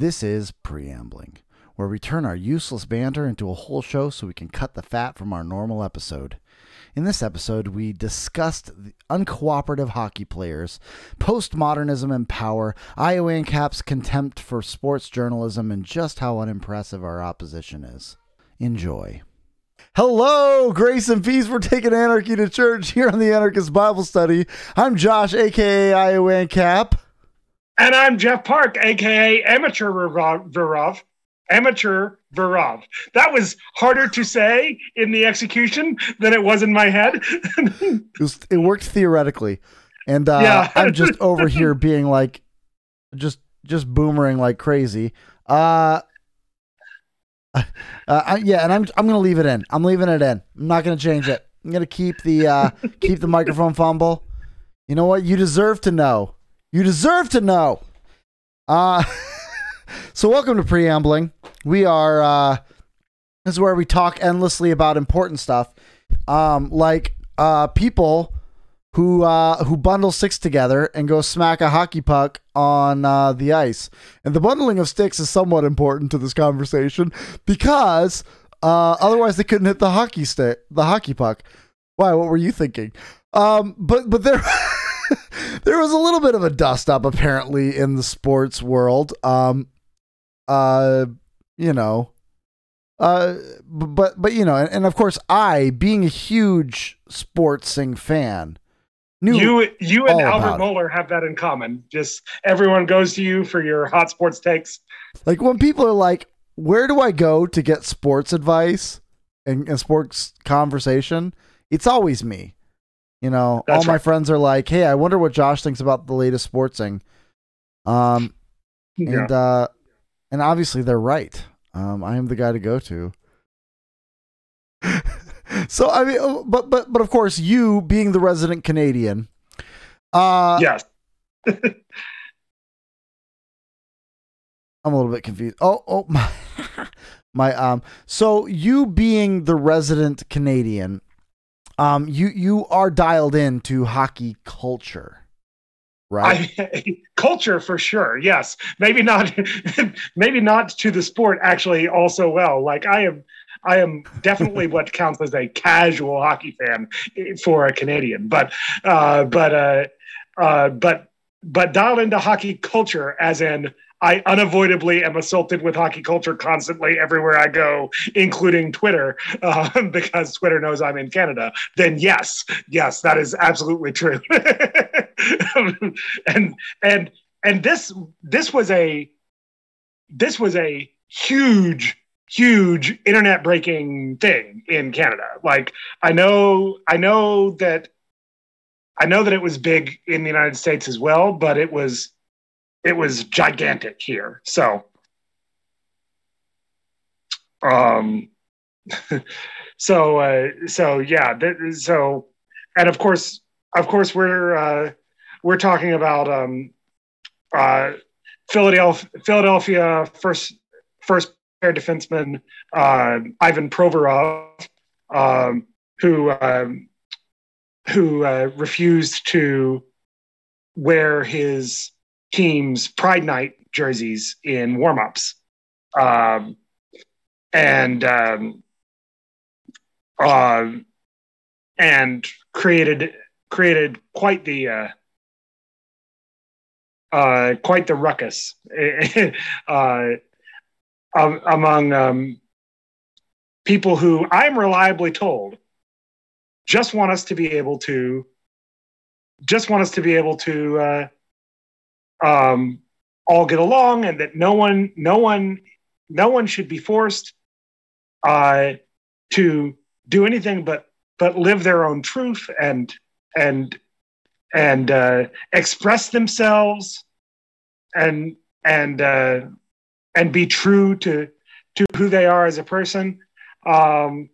This is Preambling, where we turn our useless banter into a whole show so we can cut the fat from our normal episode. In this episode, we discussed the uncooperative hockey players, postmodernism and power, Iowa Cap's contempt for sports journalism, and just how unimpressive our opposition is. Enjoy. Hello, grace and peace. We're taking anarchy to church here on the Anarchist Bible Study. I'm Josh, aka Iowa ANCAP. And I'm Jeff Park, aka Amateur Virov. Amateur Virov. That was harder to say in the execution than it was in my head. it, was, it, worked theoretically, and uh, yeah. I'm just over here being like, just just boomerang like crazy. Uh, uh, I, yeah, and I'm I'm gonna leave it in. I'm leaving it in. I'm not gonna change it. I'm gonna keep the uh, keep the microphone fumble. You know what? You deserve to know. You deserve to know. Uh, so welcome to Preambling. We are, uh, this is where we talk endlessly about important stuff. Um, like, uh, people who, uh, who bundle sticks together and go smack a hockey puck on, uh, the ice. And the bundling of sticks is somewhat important to this conversation because, uh, otherwise they couldn't hit the hockey stick, the hockey puck. Why? What were you thinking? Um, but, but there, there was a little bit of a dust up apparently in the sports world. Um, uh, you know, uh, but but you know, and, and of course, I being a huge sportsing fan. Knew you you and Albert Mohler have that in common. Just everyone goes to you for your hot sports takes. Like when people are like, "Where do I go to get sports advice and, and sports conversation?" It's always me. You know, That's all my friends are like, "Hey, I wonder what Josh thinks about the latest sportsing." Um, yeah. and uh, and obviously they're right. Um, I am the guy to go to. so I mean, oh, but but but of course, you being the resident Canadian. Uh, yes. I'm a little bit confused. Oh, oh my, my um. So you being the resident Canadian, um, you you are dialed in to hockey culture, right? I, culture for sure. Yes, maybe not, maybe not to the sport actually also well. Like I am, I am definitely what counts as a casual hockey fan for a Canadian, but uh, but uh, uh, but but dialed into hockey culture as in I unavoidably am assaulted with hockey culture constantly everywhere I go, including Twitter, uh, because Twitter knows I'm in Canada. Then yes, yes, that is absolutely true. and and and this this was a this was a huge huge internet breaking thing in Canada. Like I know I know that I know that it was big in the United States as well, but it was it was gigantic here. So, um, so, uh, so yeah, th- so, and of course, of course, we're, uh, we're talking about, um, uh, Philadelphia, Philadelphia first, first pair defenseman, uh, Ivan Provorov, um, who, um, who, uh, refused to wear his, teams' Pride Night jerseys in warmups, um, and um, uh, and created created quite the uh, uh, quite the ruckus uh, among um, people who I'm reliably told just want us to be able to just want us to be able to uh, um, all get along and that no one no one no one should be forced uh, to do anything but but live their own truth and and and uh, express themselves and and uh, and be true to to who they are as a person. Um,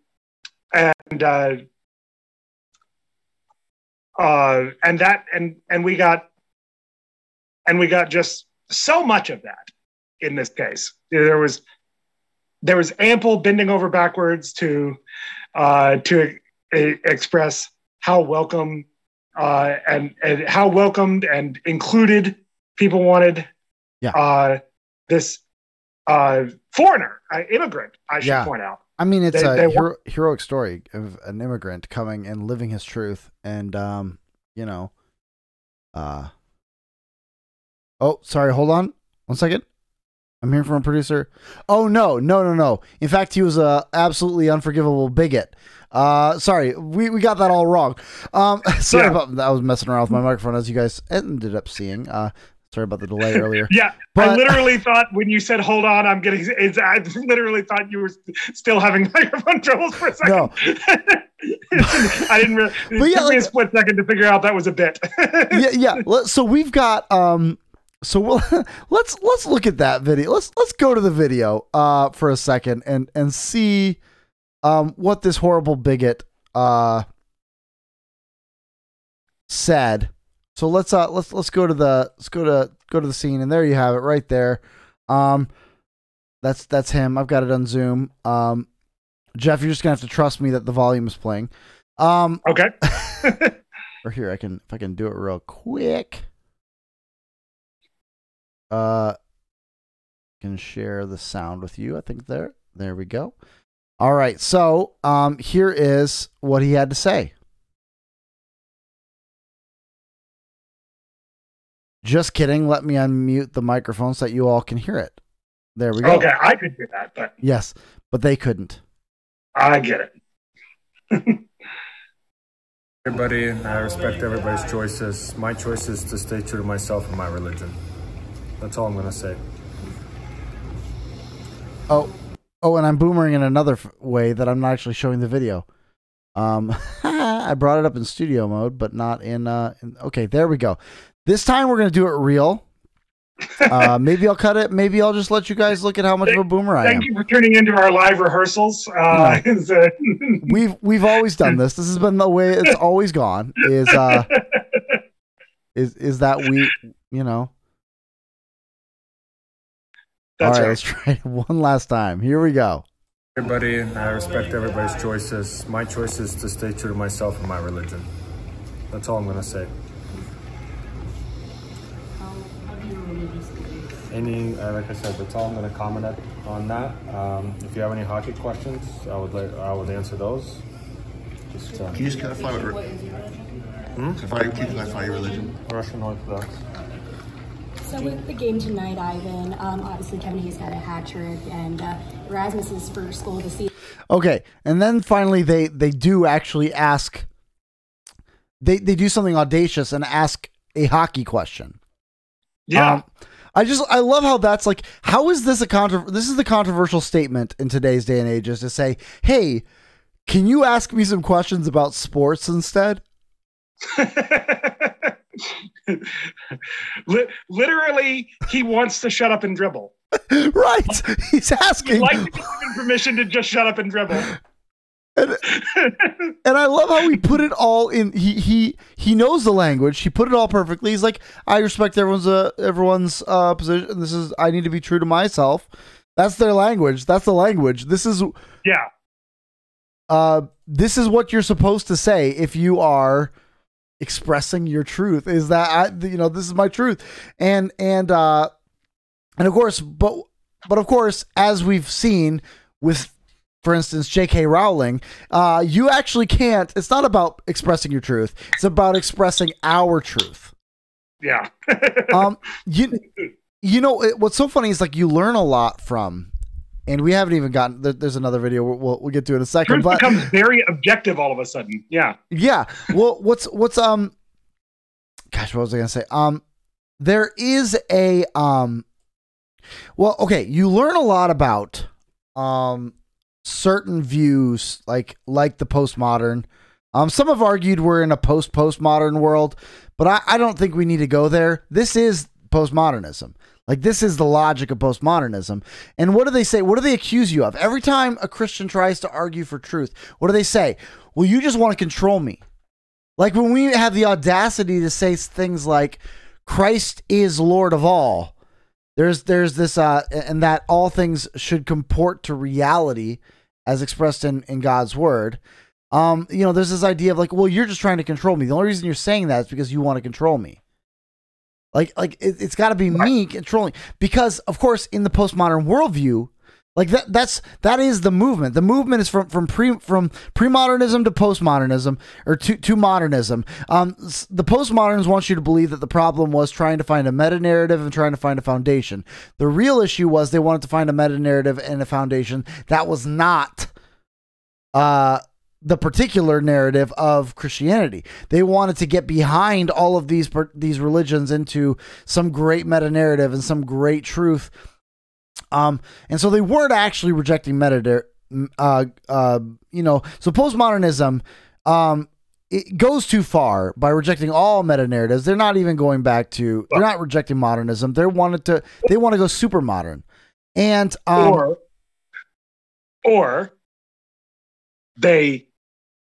and uh, uh, and that and and we got and we got just so much of that in this case. There was there was ample bending over backwards to uh, to express how welcome uh, and and how welcomed and included people wanted yeah. uh, this uh, foreigner, uh, immigrant. I should Yeah. point out. I mean, it's They- a they hero, heroic story of an immigrant coming and living his truth, and um, you know, uh, oh, sorry, hold on, one second. I'm hearing from a producer. Oh no, no, no, no. In fact, he was a absolutely unforgivable bigot. Uh, sorry, we, we got that all wrong. Um, sorry Yeah. about that. I was messing around with my microphone as you guys ended up seeing. Uh, sorry about the delay earlier. Yeah, I literally thought when you said "hold on," I'm getting. It's, I literally thought you were still having microphone troubles for a second. No. I didn't. Really, it But yeah, took me like- a split second to figure out that was a bit. yeah, yeah. So we've got um. So we'll let's let's look at that video. Let's let's go to the video uh for a second and and see um what this horrible bigot uh said. So let's uh let's let's go to the let's go to go to the scene and there you have it right there. Um that's that's him. I've got it on Zoom. Um Jeff, you're just gonna have to trust me that the volume is playing. Um okay. or here I can if I can do it real quick. Uh can share the sound with you. I think there there we go. All right. So, um here is what he had to say. Just kidding. Let me unmute the microphone so that you all can hear it. There we go. Okay, I could do that, but Yes, but they couldn't. I get it. Everybody, I respect everybody's choices. My choice is to stay true to myself and my religion. That's all I'm gonna say. Oh, oh, and I'm boomering in another f- way that I'm not actually showing the video. Um, I brought it up in studio mode, but not in. Uh, in, okay, there we go. This time we're gonna do it real. Uh, maybe I'll cut it. Maybe I'll just let you guys look at how much of a boomer I am. Thank you for tuning into our live rehearsals. Uh, it's, uh, We've we've always done this. This has been the way it's always gone. Is uh is is that we you know. That's All right, right. let's try it one last time. Here we go. Everybody, I respect everybody's choices. My choice is to stay true to myself and my religion. That's all I'm gonna say. Any, uh, like I said, that's all I'm gonna comment on that. Um, if you have any hockey questions, I would like, I would answer those. Just uh, Can you just clarify what? Re- Hmm? clarify, can you clarify your religion? Russian Orthodox. So with the game tonight, Ivan, um, obviously Kevin Hayes got a hat trick, and uh, Erasmus's first goal of the season. Okay, and then finally they they do actually ask. They they do something audacious and ask a hockey question. yeah. Um, I just I love how that's like how is this a contro this is the controversial statement in today's day and age is to say, "Hey, can you ask me some questions about sports instead?" Li- Literally, he wants to shut up and dribble. right. He's asking like to be given permission to just shut up and dribble. and, and I love how he put it all in he he he knows the language. He put it all perfectly. He's like, "I respect everyone's uh, everyone's uh position. This is I need to be true to myself." That's their language. That's the language. This is yeah. uh this is what you're supposed to say if you are expressing your truth is that I, you know this is my truth and and uh and of course but but of course as we've seen with for instance J.K. Rowling uh you actually can't it's not about expressing your truth it's about expressing our truth Yeah. um you you know it, what's so funny is like you learn a lot from and we haven't even gotten there's another video we'll, we'll, get to in a second Truth but becomes very objective all of a sudden. Yeah. yeah. Well, what's what's um gosh, what was I gonna say? Um there is a um well, okay, you learn a lot about um certain views like like the postmodern. Um some have argued we're in a post postmodern world, but I, I don't think we need to go there. This is postmodernism. Like this is the logic of postmodernism. And what do they say? What do they accuse you of? Every time a Christian tries to argue for truth, what do they say? Well, you just want to control me. Like when we have the audacity to say things like Christ is Lord of all. There's there's this uh and that all things should comport to reality as expressed in in God's word. Um you know, there's this idea of like, well, you're just trying to control me. The only reason you're saying that is because you want to control me. Like like it, it's got to be me controlling because of course in the postmodern worldview, like that that's that is the movement. The movement is from from pre from pre-modernism to postmodernism or to to modernism. Um, the postmoderns want you to believe that the problem was trying to find a meta narrative and trying to find a foundation. The real issue was they wanted to find a meta narrative and a foundation that was not uh the particular narrative of Christianity. They wanted to get behind all of these these religions into some great meta narrative and some great truth. Um, and so they weren't actually rejecting meta, uh, uh, you know. So postmodernism, um, it goes too far by rejecting all meta narratives. They're not even going back to. They're not rejecting modernism. They wanted to. They want to go super modern, and um, or or they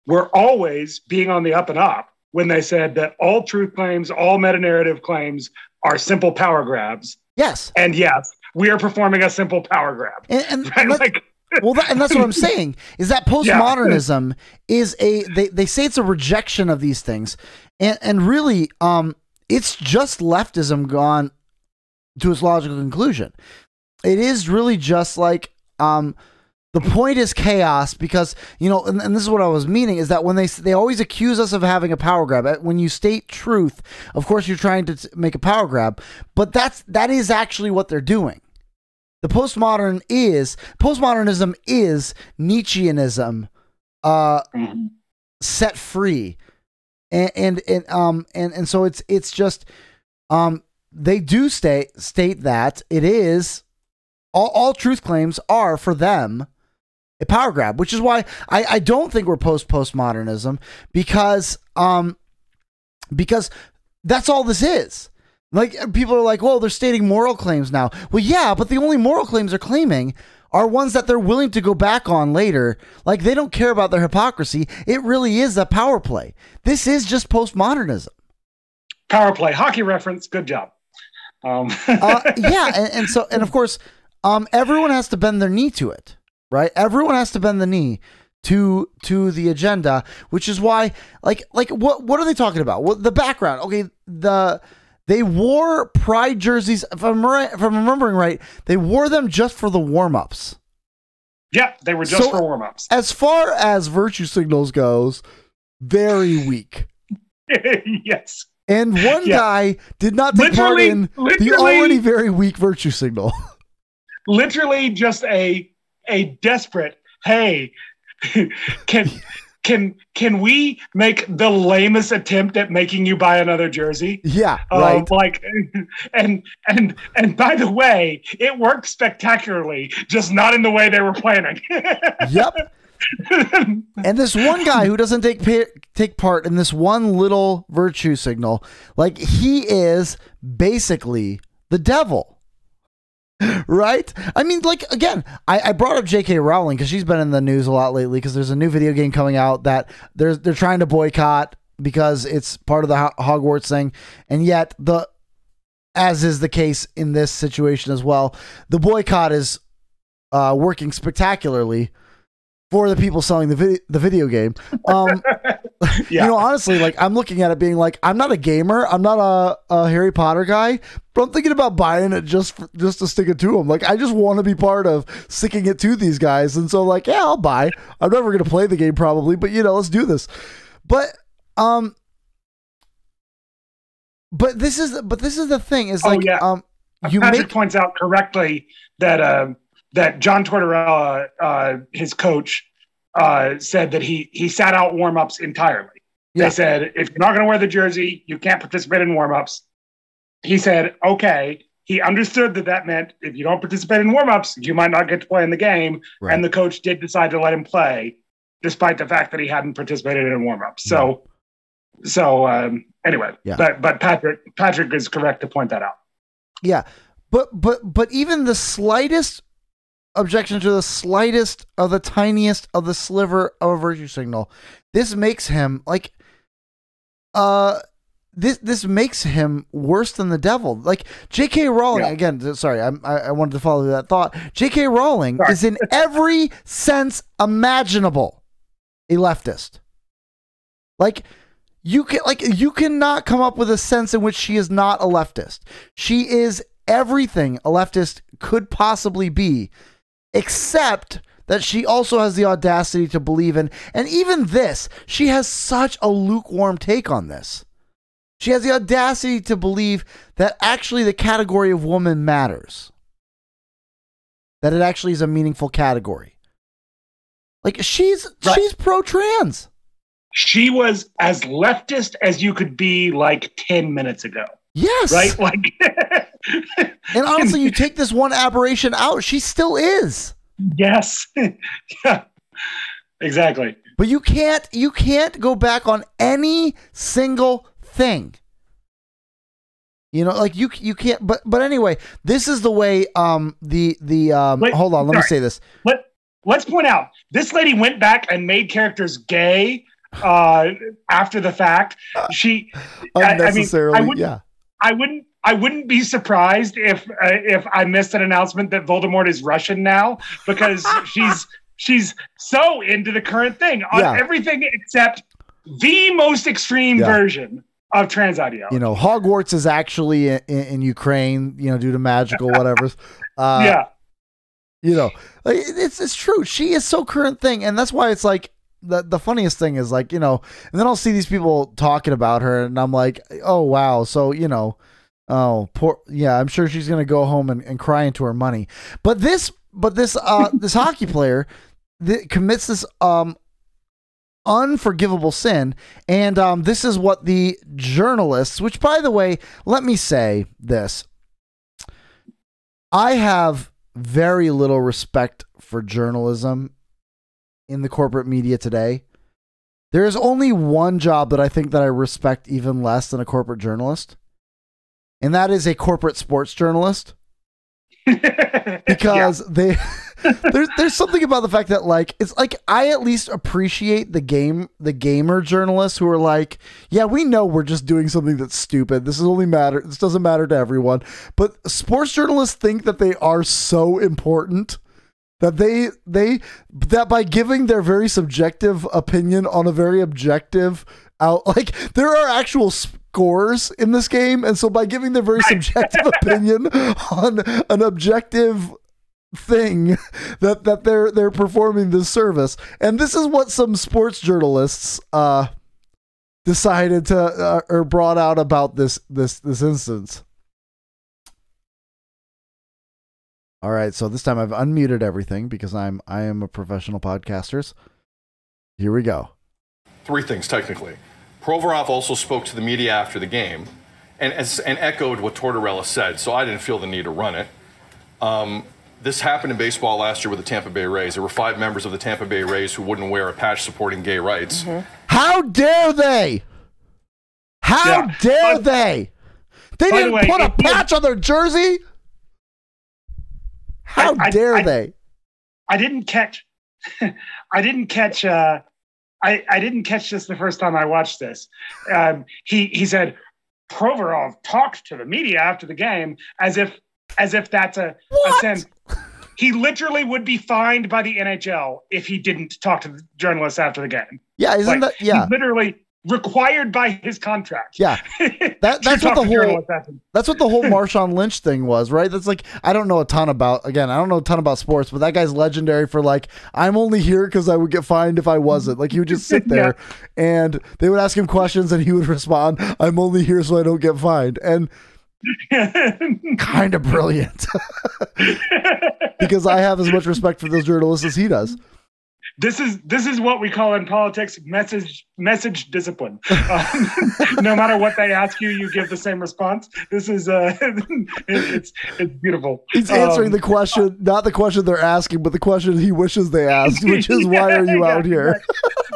were always being on the up and up when they said that all truth claims, all meta narrative claims are simple power grabs. yes, And yes, we are performing a simple power grab. and, and, Right? Like, well, that, and that's what I'm saying is that postmodernism is a they, they say it's a rejection of these things, and and really, um, it's just leftism gone to its logical conclusion. It is really just like um. The point is chaos because you know, and, and this is what I was meaning is that when they they always accuse us of having a power grab. When you state truth, of course you're trying to make a power grab, but that's that is actually what they're doing. The postmodern is postmodernism is Nietzscheanism uh set free. And and, and um and, and so it's it's just um they do state state that it is all, all truth claims are for them a power grab, which is why I, I don't think we're post postmodernism because um because that's all this is. Like people are like, well, they're stating moral claims now. Well, yeah, but the only moral claims they're claiming are ones that they're willing to go back on later. Like they don't care about their hypocrisy. It really is a power play. This is just postmodernism. power play, hockey reference. Good job. Um, uh, yeah, and, and so and of course, um, everyone has to bend their knee to it, right? Everyone has to bend the knee to to the agenda, which is why, like, like what what are they talking about? What the background? Okay, the they wore pride jerseys. If I'm right, if I'm remembering right, they wore them just for the warm ups. yeah, they were just So- for warm ups. As far as virtue signals goes, very weak. yes. And one Yeah. guy did not take part Literally- in the already very weak virtue signal. literally just a a desperate hey can can can we make the lamest attempt at making you buy another jersey yeah, Um, right. like and and and by the way it worked spectacularly just not in the way they were planning yep. And this one guy who doesn't take pa- take part in this one little virtue signal, like he is basically the devil. Right? I mean, like again, I, I brought up J.K. Rowling because she's been in the news a lot lately because there's a new video game coming out that they're they're trying to boycott because it's part of the Ho- Hogwarts thing, and yet the as is the case in this situation as well, the boycott is uh, working spectacularly for the people selling the video the video game. Um, yeah You know, honestly, like I'm looking at it being like I'm not a gamer, I'm not a, a Harry Potter guy, but I'm thinking about buying it just for, just to stick it to them. Like I just want to be part of sticking it to these guys, and so like yeah, I'll buy. I'm never gonna play the game probably, but you know, let's do this. But um, but this is but this is the thing is Oh, like yeah. um, you Patrick make points out correctly that um, that John Tortorella, uh, his coach, uh, said that he he sat out warm-ups entirely. Yeah. They said if you're not going to wear the jersey, you can't participate in warm-ups. He said, okay. He understood that that meant if you don't participate in warm-ups, you might not get to play in the game. Right. And the coach did decide to let him play, despite the fact that he hadn't participated in warm-ups. So, so um, anyway, Yeah. but but Patrick Patrick is correct to point that out. Yeah, but but but even the slightest objection to the slightest of the tiniest of the sliver of a virtue signal, this makes him like uh this this makes him worse than the devil. Like J.K. Rowling Yeah. again. Sorry, I I wanted to follow that thought. J.K. Rowling Sorry. is in every sense imaginable a leftist. Like You can like you cannot come up with a sense in which she is not a leftist. She is everything a leftist could possibly be, except that she also has the audacity to believe in, and even this, she has such a lukewarm take on this. She has the audacity to believe that actually the category of woman matters. That it actually is a meaningful category. Like she's Right. she's pro trans. She was as leftist as you could be like 10 minutes ago, Yes. right? Like, And honestly, you take this one aberration out, she still is. yes. yeah, exactly. But you can't you can't go back on any single thing. You know, like you you can't. But but anyway, this is the way. Um, the the um. Wait, hold on, let me say this. Let, let's point out this lady went back and made characters gay uh, after the fact. She, I- I mean, Unnecessarily, I yeah. I wouldn't. I wouldn't be surprised if uh, if I missed an announcement that Voldemort is Russian now because she's she's so into the current thing on Yeah. everything except the most extreme Yeah. version of trans ideology. You know, Hogwarts is actually in, in Ukraine. You know, due to magical whatever. Uh, yeah, you know it's it's true she is so current thing and that's why it's like the the funniest thing is like you know and then i'll see these people talking about her and i'm like oh wow. So you know oh poor yeah i'm sure she's gonna go home and, and cry into her money. But this but this uh this hockey player th- commits this um unforgivable sin and um this is what the journalists which by the way let me say this. I have very little respect for journalism in the corporate media today. There is only one job that I think that I respect even less than a corporate journalist, and that is a corporate sports journalist because they there's there's something about the fact that like it's like I at least appreciate the game the gamer journalists who are like, yeah, we know we're just doing something that's stupid. This is only matter this doesn't matter to everyone. But sports journalists think that they are so important that they they that by giving their very subjective opinion on a very objective out like there are actual scores in this game and so by giving their very subjective opinion on an objective thing that that they're they're performing this service. And this is what some sports journalists uh decided to uh, or brought out about this this this instance all right so this time i've unmuted everything because i'm i am a professional podcasters here we go three things technically. Provorov also spoke to the media after the game and, as, and echoed what Tortorella said, so I didn't feel the need to run it. Um, this happened in baseball last year with the Tampa Bay Rays. There were five members of the Tampa Bay Rays who wouldn't wear a patch supporting gay rights. How dare they? How Yeah. dare By- they? They didn't way, put a patch on their jersey. How I- dare I- they? I didn't catch. I didn't catch. Uh, I I didn't catch this the first time I watched this. Um, he he said Provorov talked to the media after the game as if as if that's a, a sin. He literally would be fined by the NHL if he didn't talk to the journalists after the game. Yeah, isn't Like, that yeah? He's literally required by his contract. Yeah. that, that's what the whole- That's what the whole Marshawn Lynch thing was, right? That's like I don't know a ton about again, I don't know a ton about sports, but that guy's legendary for like I'm only here because I would get fined if I wasn't. Like he would just sit there and they would ask him questions and he would respond, I'm only here so I don't get fined. And kind of brilliant. because I have as much respect for those journalists as he does. This is this is what we call in politics message message discipline. Um, no matter what they ask you, you give the same response. This is uh, it, it's it's beautiful. He's answering Um, the question, not the question they're asking, but the question he wishes they asked, which is why are you Yeah, out here?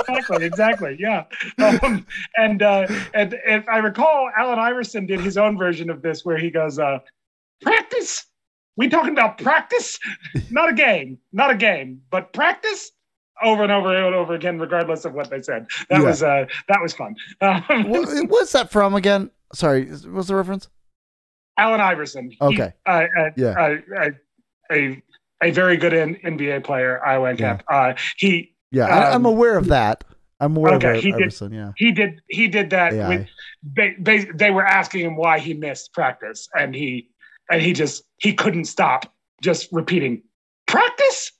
Exactly, exactly, yeah. Um, and uh, and if I recall, Allen Iverson did his own version of this, where he goes, uh, "Practice? We talking about practice? Not a game, not a game, but practice." Over and over and over again, regardless of what they said. That Yeah. was uh, that was fun. Um, Wha- What's that from again? Sorry, what's the reference? Allen Iverson. He- Okay. uh, uh, Yeah. uh, uh, a a very good N- NBA player, Iowa Yeah. Cap. Uh, he Yeah, I, I'm Um, aware of that. I'm more Okay, of he a did- Iverson. Yeah. He did. He did that. AI. With, they, they they were asking him why he missed practice, and he and he just he couldn't stop just repeating practice,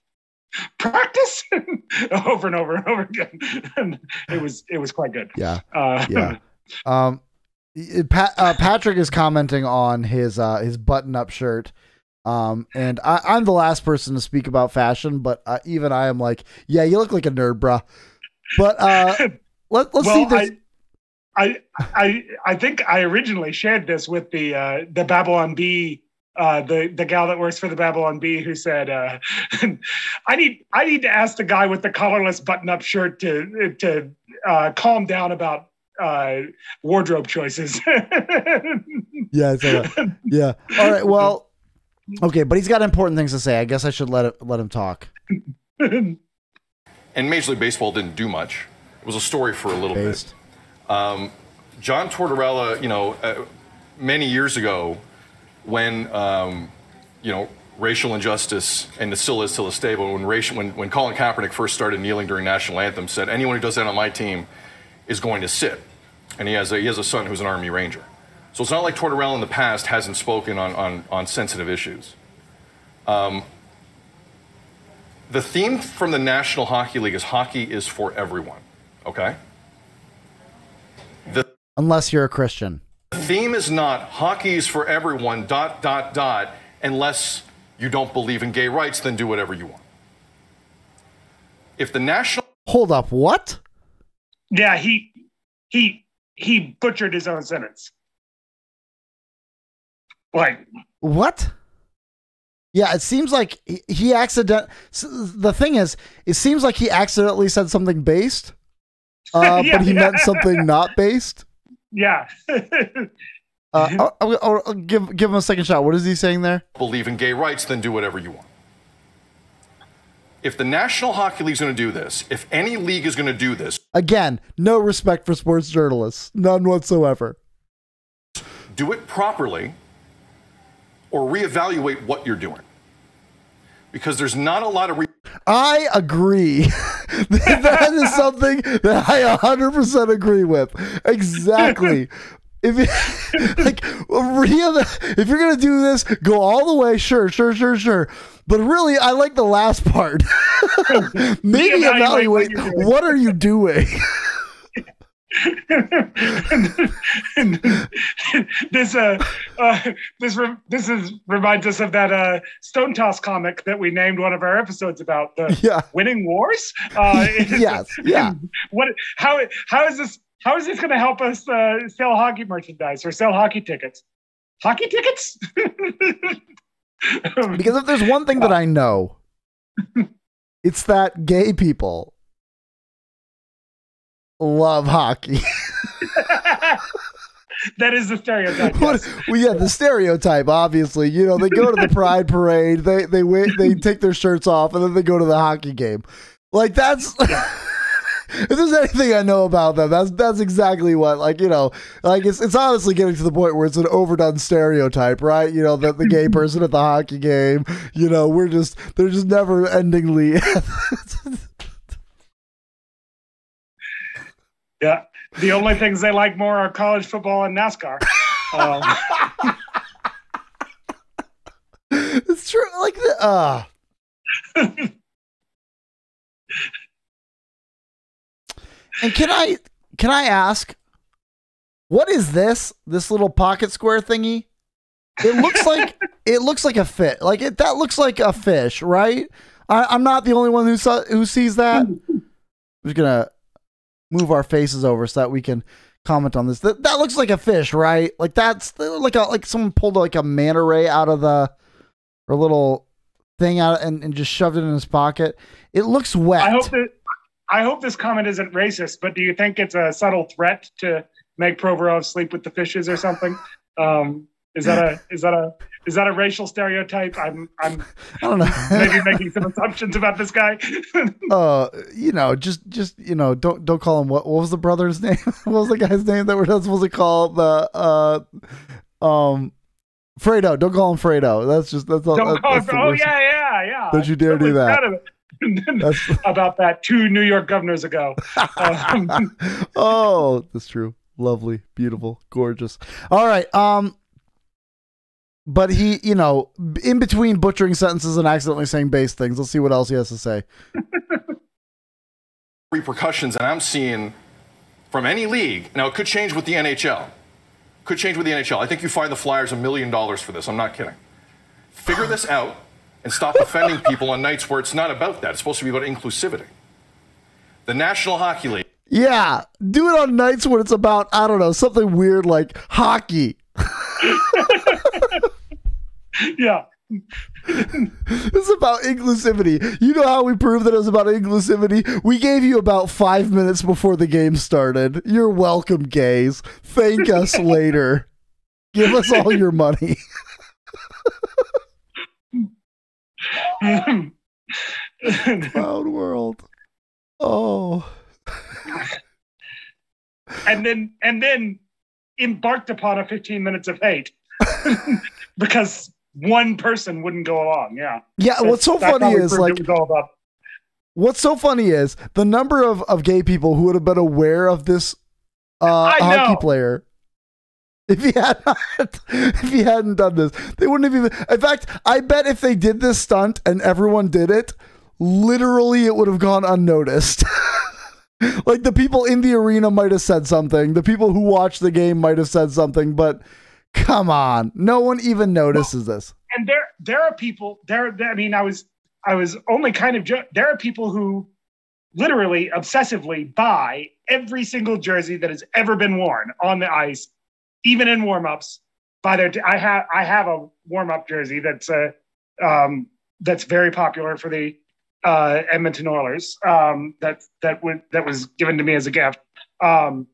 practice over and over and over again. And it was it was quite good. Yeah. Uh, Yeah. Um, Pat, uh, Patrick is commenting on his uh, his button up shirt. Um, and I, I'm the last person to speak about fashion, but uh, even I am like, yeah, you look like a nerd, bruh. But uh, let, let's see this. I, I I I think I originally shared this with the uh, the Babylon Bee. Uh, the the gal that works for the Babylon Bee who said, uh, "I need I need to ask the guy with the collarless button up shirt to to uh, calm down about uh, wardrobe choices." yeah, I saw yeah. All right. Well, okay, but he's got important things to say. I guess I should let it, let him talk. And Major League Baseball didn't do much. It was a story for a little Based. bit. Um, John Tortorella, you know, uh, many years ago, when um, you know racial injustice, and it still is till this day, but when racial, when when Colin Kaepernick first started kneeling during national anthem, said anyone who does that on my team is going to sit. And he has a, he has a son who's an Army Ranger. So it's not like Tortorella in the past hasn't spoken on on, on sensitive issues. Um, the theme from the National Hockey League is hockey is for everyone. Okay. The Unless you're a Christian. Theme is not hockey is for everyone, dot, dot, dot, unless you don't believe in gay rights, then do whatever you want. If the National Hold up. What? yeah, he he he butchered his own sentence. Like What? Yeah, it seems like he, he accident. The thing is, it seems like he accidentally said something based, uh, Yeah, but he yeah. meant something not based. Yeah. Uh, I'll, I'll- I'll give give him a second shot. What is he saying there? believe in gay rights, then do whatever you want. If the National Hockey League is going to do this, if any league is going to do this, Again, no respect for sports journalists, none whatsoever. do it properly or reevaluate what you're doing. Because there's not a lot of re- I agree. that is something that I 100% agree with. Exactly. If you, like real, if you're gonna do this, go all the way. Sure, sure, sure, sure. But really, I like the last part. Maybe Reevaluate evaluate what what are you doing. this uh, uh this re- this is reminds us of that uh Stone Toss comic that we named one of our episodes about the Yeah. winning wars. Uh, yes. Yeah. what how how is this how is this going to help us uh, sell hockey merchandise or sell hockey tickets? Hockey tickets? Because if there's one thing that I know, it's that gay people love hockey. that is the stereotype. Yes. well, yeah, the stereotype. Obviously, you know, they go to the Pride Parade, they they wait, they take their shirts off, and then they go to the hockey game. Like that's. if there's anything I know about them, that's that's exactly what. Like you know, like it's it's honestly getting to the point where it's an overdone stereotype, right? You know, that the gay person at the hockey game. You know, we're just they're just never endingly. Yeah. The only things they like more are college football and NASCAR. Um, it's true. Like the uh And can I can I ask what is this? This little pocket square thingy? It looks like it looks like a fit. Like it that looks like a fish, right? I, I'm not the only one who saw who sees that. I'm just gonna move our faces over so that we can comment on this. That, that looks like a fish, right? Like that's like a like someone pulled like a manta ray out of the or little thing out and, and just shoved it in his pocket. It looks wet. I hope that I hope this comment isn't racist, but do you think it's a subtle threat to make Provorov sleep with the fishes or something? Um, is that a is that a is that a racial stereotype? I'm I'm I don't know. maybe making some assumptions about this guy. uh, you know, just just you know, don't don't call him what what was the brother's name? what was the guy's name that we're not supposed to call the uh um Fredo? Don't call him Fredo. That's just that's all. Don't that- call him. Oh yeah, yeah, yeah. Don't you dare do that. proud of it. That's- about that two New York governors ago. Um, oh, that's true. Lovely, beautiful, gorgeous. All right. Um, but he, you know, in between butchering sentences and accidentally saying base things, let's see what else he has to say. repercussions and I'm seeing from any league. Now, it could change with the NHL. Could change with the NHL. I think you find the Flyers a million dollars for this. I'm not kidding. Figure this out and stop offending people on nights where it's not about that. It's supposed to be about inclusivity. The National Hockey League Yeah, do it on nights when it's about I don't know something weird like hockey. yeah. It's about inclusivity. You know how we proved that it was about inclusivity? We gave you about five minutes before the game started. You're welcome, gays. Thank us later. Give us all your money. Cloud world. Oh. and then and then embarked upon a 15 minutes of hate because one person wouldn't go along. Yeah. Yeah, what's so funny is like it was all about. what's so funny is the number of, of gay people who would have been aware of this uh, hockey player if he had not, if he hadn't done this. They wouldn't have even. In fact, I bet if they did this stunt and everyone did it, literally it would have gone unnoticed. like the people in the arena might have said something. The people who watched the game might have said something, but come on, no one even notices this. and there there are people there i mean i was i was only kind of jo- there are people who literally obsessively buy every single jersey that has ever been worn on the ice even in warm-ups by their i have i have a warm-up jersey that's uh um that's very popular for the uh edmonton oilers um that that would that was given to me as a gift um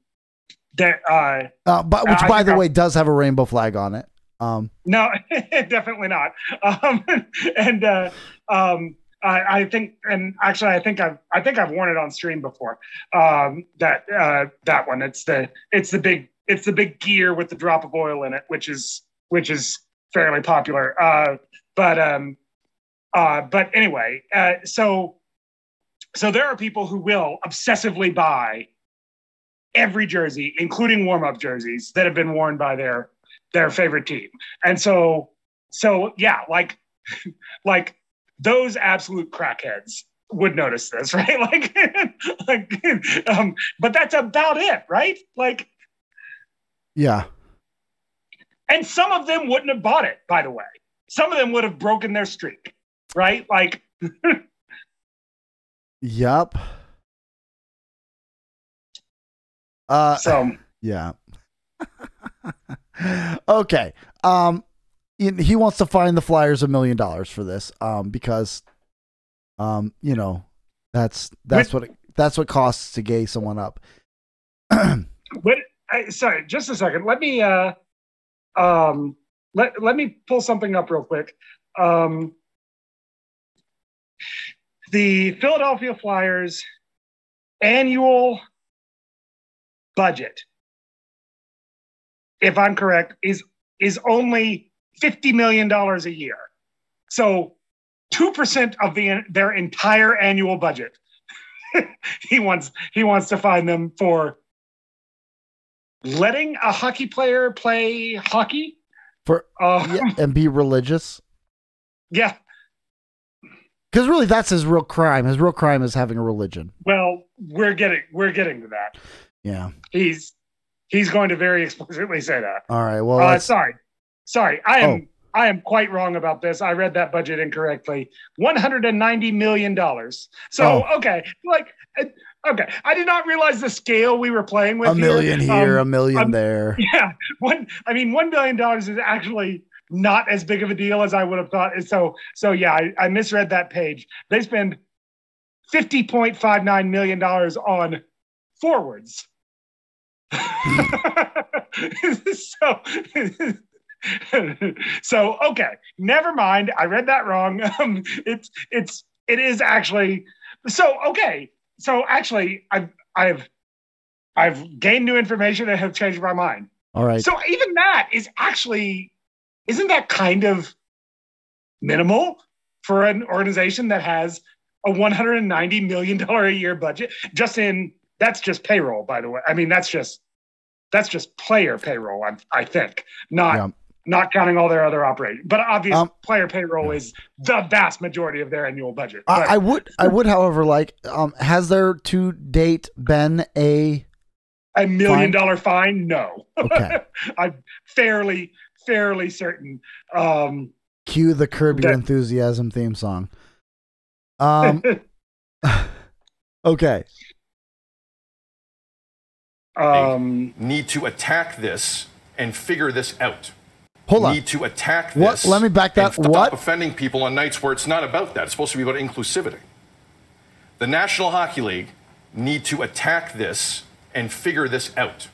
that uh Uh, but which, I by the I- way, does have a rainbow flag on it. Um, No, definitely not. Um, and uh, um, I, I think, and actually, I think I've, I think I've worn it on stream before. Um, that uh, that one. It's the, it's the big, it's the big gear with the drop of oil in it, which is, which is fairly popular. Uh, but, um, uh, but anyway, uh, so, so there are people who will obsessively buy every jersey, including warm-up jerseys that have been worn by their their favorite team. And so, so yeah, like, like those absolute crackheads would notice this, right? Like, like, um, but that's about it, right? Like, yeah. and some of them wouldn't have bought it, by the way. Some of them would have broken their streak, right? Like, Yup. Uh, so yeah. okay. Um, he wants to find the Flyers a million dollars for this. Um, because, um, you know, that's that's what it, that's what costs to gay someone up. But I, sorry, just a second. Let me uh, um, let let me pull something up real quick. Um, the Philadelphia Flyers annual budget, if I'm correct, is is only fifty million dollars a year. So two percent of the their entire annual budget. he wants he wants to find them for letting a hockey player play hockey. For Uh, yeah, and be religious. yeah. Because really, that's his real crime. His real crime is having a religion. Well, we're getting we're getting to that. Yeah. He's he's going to very explicitly say that. All right. Well, Uh, sorry, sorry. I am Oh. I am quite wrong about this. I read that budget incorrectly. One hundred and ninety million dollars. So Oh. okay, like uh, okay, I did not realize the scale we were playing with. a million here, Um, a million um, there. yeah, one. I mean, one billion dollars is actually not as big of a deal as I would have thought. So, so yeah, I, I misread that page. They spend fifty point five nine million dollars on forwards. so, so okay, never mind. I read that wrong. Um, it's it's it is actually so okay. So actually, I've I've I've gained new information and have changed my mind. All right. So even that is actually, isn't that kind of minimal for an organization that has a 190 million dollar a year budget just in that's just payroll by the way i mean that's just that's just player payroll i, I think not Yeah. not counting all their other operating but obviously, Um, player payroll is the vast majority of their annual budget But- I, I would, I would, however, like, um, has there to date been a a million dollar fine no okay? i'm fairly fairly certain um Cue the Curb Your That- Enthusiasm theme song. Um, okay. Um Need to attack this and figure this out. Hold on. Need to attack What? this. Let me back that- and stop what? offending people on nights where it's not about that. It's supposed to be about inclusivity. The National Hockey League need to attack this and figure this out.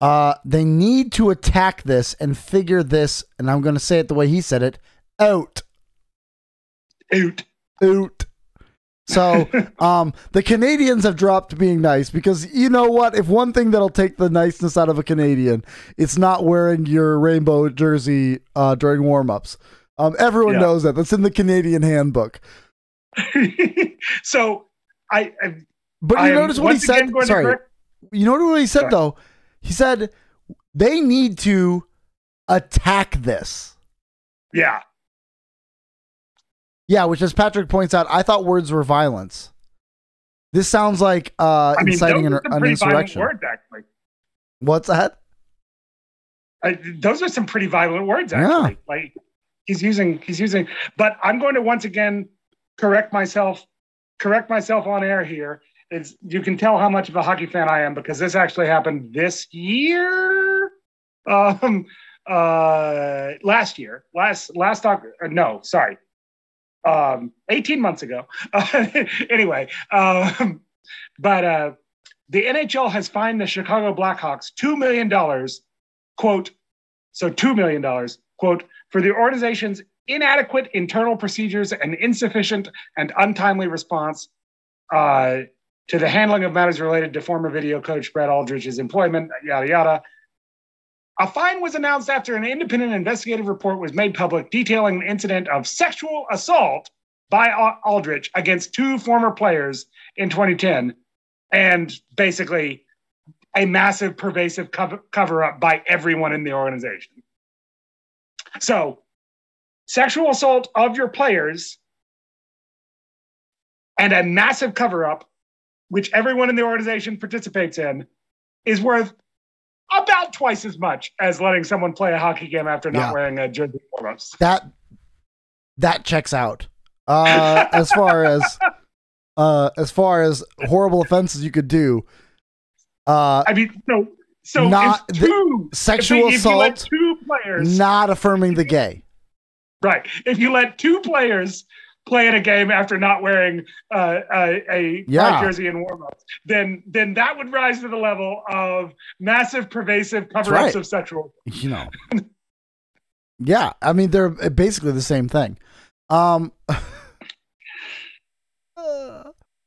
Uh, they need to attack this and figure this, and I'm going to say it the way he said it, out. Out. Out. So, um, the Canadians have dropped being nice because you know what? If one thing that'll take the niceness out of a Canadian, it's not wearing your rainbow jersey uh, during warm-ups. Um, everyone Yeah. knows that. That's in the Canadian handbook. so I, I But you am notice what he said. Sorry, correct- you know what he said Sorry. though. He said they need to attack this. yeah Yeah, which as Patrick points out, I thought words were violence. This sounds like uh, I mean inciting an, an insurrection. words actually What's that? I, those are some pretty violent words Yeah. actually like he's using he's using but i'm going to once again correct myself correct myself on air here is you can tell how much of a hockey fan i am because this actually happened this year um uh last year last last Oc- uh, no sorry um 18 months ago anyway um but uh the nhl has fined the chicago blackhawks $2 million quote, so $2 million, quote, for the organization's inadequate internal procedures and insufficient and untimely response uh, to the handling of matters related to former video coach Brad Aldrich's employment, yada, yada. A fine was announced after an independent investigative report was made public detailing an incident of sexual assault by Aldrich against two former players in 2010 and basically a massive pervasive cover, up by everyone in the organization. So, sexual assault of your players and a massive cover up, which everyone in the organization participates in, is worth about twice as much as letting someone play a hockey game after not Yeah. wearing a jersey warm-ups. That that checks out. Uh, as far as uh, as far as horrible offenses you could do, uh, I mean, so so Not if the- sexual if, if you let assault, two players not affirming the gay. Right. If you let two players play in a game after not wearing uh, a, a Yeah. jersey and warm-ups, then then that would rise to the level of massive, pervasive cover-ups right. of sexual. you know. yeah, I mean they're basically the same thing. Um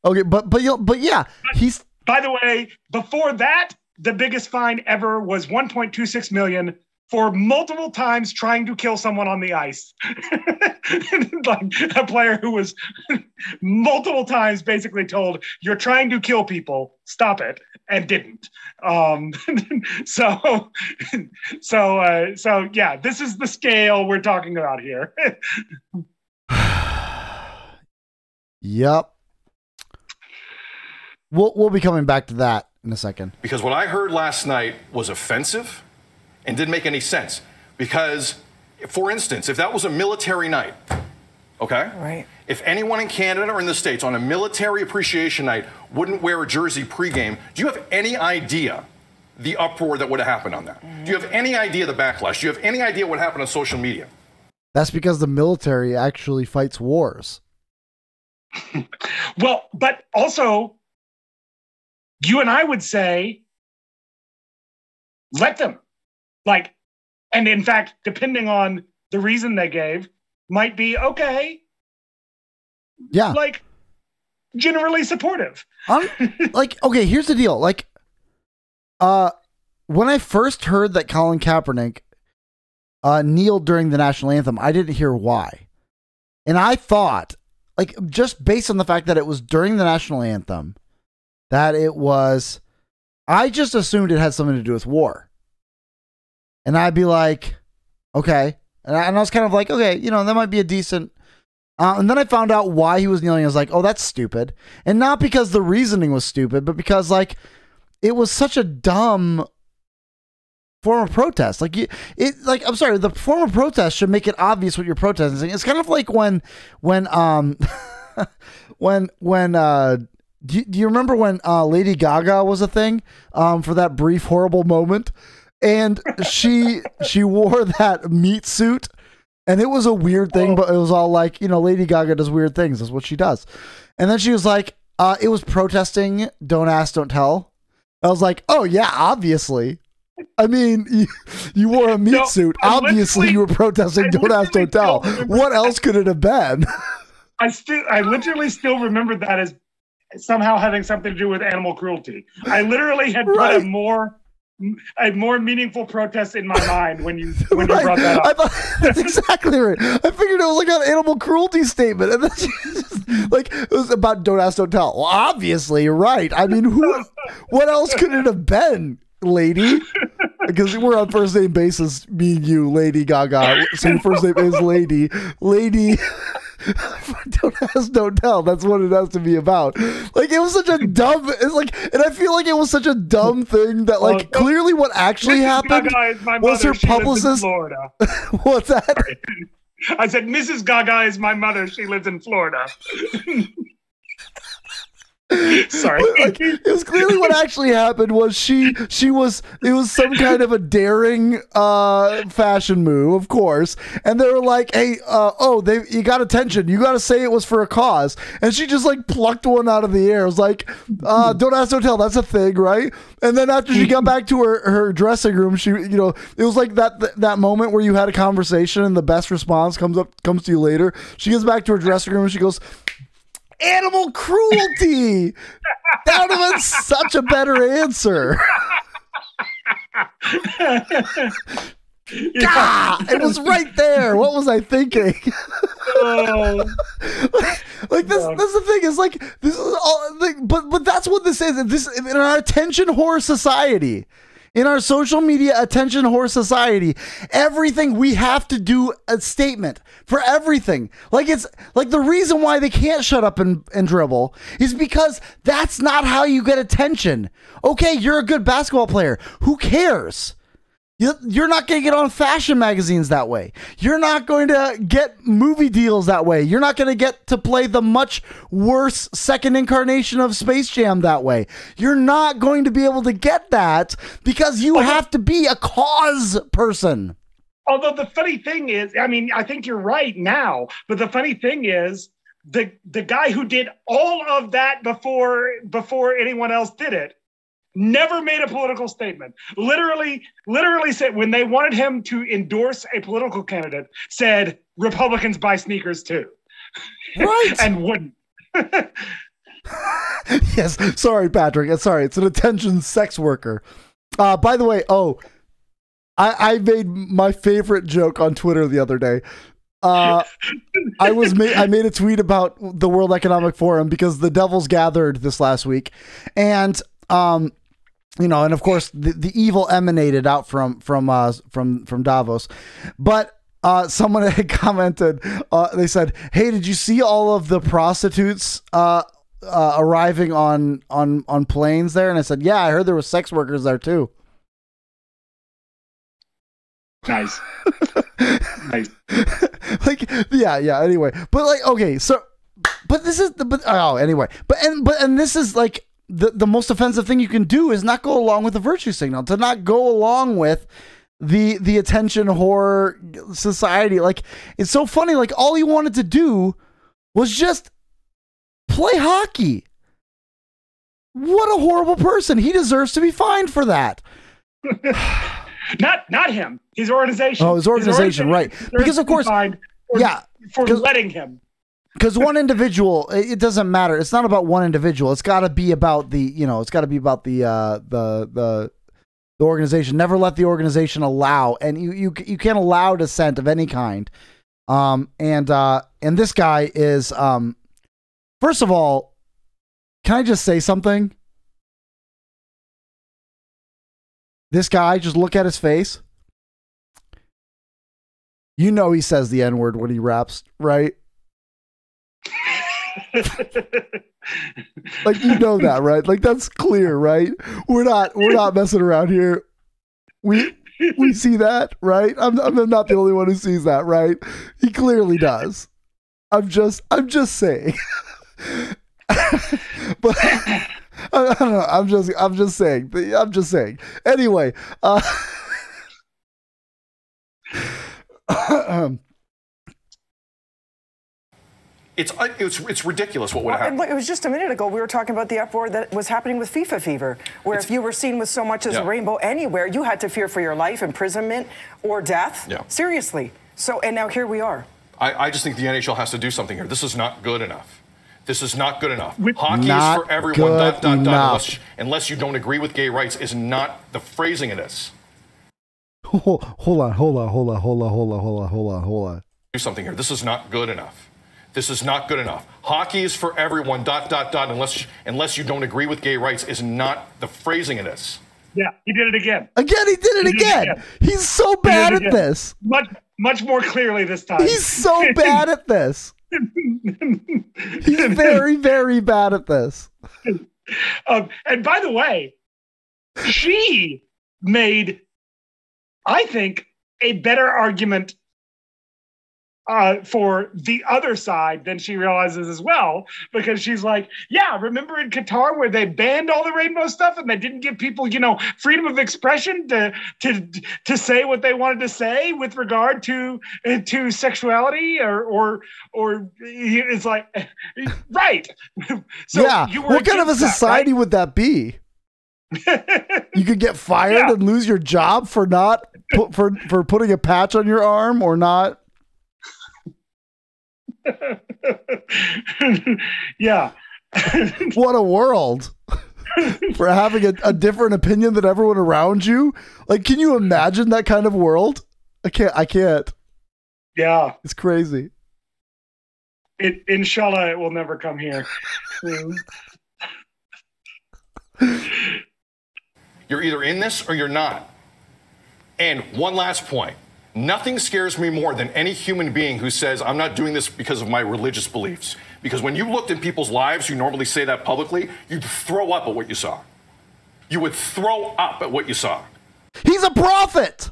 Okay, but but you but yeah, he's By the way, before that, the biggest fine ever was 1.26 million for multiple times trying to kill someone on the ice. like a player who was multiple times basically told, "You're trying to kill people. Stop it," and didn't. Um, so, so, uh, so yeah, this is the scale we're talking about here. Yep. We'll we'll be coming back to that in a second. Because what I heard last night was offensive and didn't make any sense. Because, for instance, if that was a military night, okay? Right. If anyone in Canada or in the States on a military appreciation night wouldn't wear a jersey pregame, do you have any idea the uproar that would have happened on that? Do you have any idea the backlash? Do you have any idea what happened on social media? That's because the military actually fights wars. well, but also, you and I would say, let them. Like, and in fact, depending on the reason they gave, might be okay, Yeah. like generally supportive. I'm, like, okay, here's the deal. Like, uh, when I first heard that Colin Kaepernick uh, kneeled during the national anthem, I didn't hear why, and I thought like just based on the fact that it was during the national anthem, that it was. I just assumed it had something to do with war, and I'd be like, okay, and I, and I was kind of like, okay, you know, that might be a decent. Uh, and then I found out why he was kneeling. I was like, oh, that's stupid, and not because the reasoning was stupid, but because like it was such a dumb form of protest. Like you, it like I'm sorry, the form of protest should make it obvious what you're protesting. It's kind of like when when um when when uh do you, do you remember when uh, Lady Gaga was a thing um, for that brief horrible moment, and she she wore that meat suit, and it was a weird thing, but it was all like you know Lady Gaga does weird things. That's what she does, and then she was like, uh, it was protesting. Don't ask, don't tell. I was like, oh yeah, obviously. I mean, you, you wore a meat No, suit. Obviously, you were protesting. I Don't ask, don't tell. literally don't remember What else could it have been? I still, I literally still remember that as somehow having something to do with animal cruelty. I literally had put Right. a more, a more meaningful protest in my mind when you when you Right. brought that I up. thought that's exactly right. I figured it was like an animal cruelty statement, and then just, like it was about don't ask, don't tell. Well, obviously, you're right. I mean, who? What else could it have been, lady? Because we're on first name basis, me and you, Lady Gaga. So your first name is Lady, Lady. don't ask, don't tell. That's what it has to be about. Like it was such a dumb. It's like, and I feel like it was such a dumb thing that, like, Oh, clearly what actually Mrs. happened Gaga was her She publicist. Florida. What's that? I said, Mrs. Gaga is my mother. She lives in Florida. Sorry. like it was clearly what actually happened was she she was it was some kind of a daring uh fashion move of course. And they were like hey uh oh they you got attention. You got to say it was for a cause. And she just like plucked one out of the air. It was like uh don't ask don't tell. That's a thing right? And then after she got back to her her dressing room she you know it was like that that moment where you had a conversation and the best response comes up comes to you later. She gets back to her dressing room and she goes animal cruelty. that would have been such a better answer. Ah, it was right there. What was I thinking? Oh, like this, that's the thing. Is like this is all. Like, but but that's what this is. This in our attention whore society. In our social media attention whore society, everything we have to do a statement for everything. Like it's like the reason why they can't shut up and, and dribble is because that's not how you get attention. Okay, you're a good basketball player. Who cares? You- You're not going to get on fashion magazines that way. You're not going to get movie deals that way. You're not going to get to play the much worse second incarnation of Space Jam that way. You're not going to be able to get that because you have to be a cause person. although the funny thing is, I mean, I think you're right now, but the funny thing is, the the guy who did all of that before before anyone else did it never made a political statement literally literally said when they wanted him to endorse a political candidate said republicans buy sneakers too Right. and wouldn't yes. Sorry, Patrick. Uh, Sorry. It's an attention sex worker. Uh, by the way, oh, I, I made my favorite joke on Twitter the other day. Uh, I was ma- I made a tweet about the World Economic Forum because the Devils gathered this last week, and um, you know, and of course the, the evil emanated out from from uh from from Davos, but uh, someone had commented. Uh, they said, "Hey, did you see all of the prostitutes uh, uh, arriving on on on planes there?" And I said, "Yeah, I heard there was sex workers there too." nice nice like yeah yeah anyway but like okay so but this is the but oh anyway but and but and this is like the the most offensive thing you can do is not go along with the virtue signal to not go along with the the attention whore society. Like it's so funny like all he wanted to do was just play hockey. What a horrible person. He deserves to be fined for that. Not not him. His organization. Oh, his organization, right. Because, of course- for, yeah, for letting him because one individual it doesn't matter it's not about one individual it's got to be about the you know it's got to be about the uh the the the organization never let the organization allow and you you you can't allow dissent of any kind um and uh and this guy is um First of all, can I just say something? This guy, just look at his face. You know he says the N word when he raps, right? Like you know that, right? Like that's clear, right? We're not we're not messing around here. We we see that, right? I'm I'm not the only one who sees that, right? He clearly does. I'm just I'm just saying. but I, I don't know. I'm just I'm just saying. I'm just saying. Anyway, uh um, it's uh, it's it's ridiculous what would happen. Look, it was just a minute ago we were talking about the uproar that was happening with FIFA fever, where it's, if you were seen with so much as yeah. a rainbow anywhere, you had to fear for your life, imprisonment, or death. Yeah. Seriously. So and now here we are. I, I just think the NHL has to do something here. This is not good enough. This is not good enough. Hockey not is for everyone. Dot, dot, dot, unless, unless you don't agree with gay rights is not the phrasing of this. Hold on, hold on, hold on, hold on, hold on, hold on, hold on. Do something here. This is not good enough. This is not good enough. Hockey is for everyone. Dot dot dot. Unless unless you don't agree with gay rights, is not the phrasing of this. yeah, he did it again. Again, he did it He did it again. again. He's so bad it at this. Much much more clearly this time. He's so bad at this. He's very, very bad at this. Um, and by the way, she made, I think, a better argument uh, for the other side than she realizes as well, because she's like, yeah, remember in Qatar where they banned all the rainbow stuff and they didn't give people, you know, freedom of expression to to to say what they wanted to say with regard to uh, to sexuality or or or it's like, right. so yeah. you were What kind of a against that, right? society would that be? You could get fired Yeah. and lose your job for not for for putting a patch on your arm or not. yeah. What a world. for having a, a different opinion than everyone around you. Like, can you imagine that kind of world? I can't. I can't. Yeah. It's crazy. It inshallah it will never come here. You're either in this or you're not. And one last point. Nothing scares me more than any human being who says, I'm not doing this because of my religious beliefs. Because when you looked in people's lives, you normally say that publicly, you'd throw up at what you saw. You would throw up at what you saw. He's a prophet.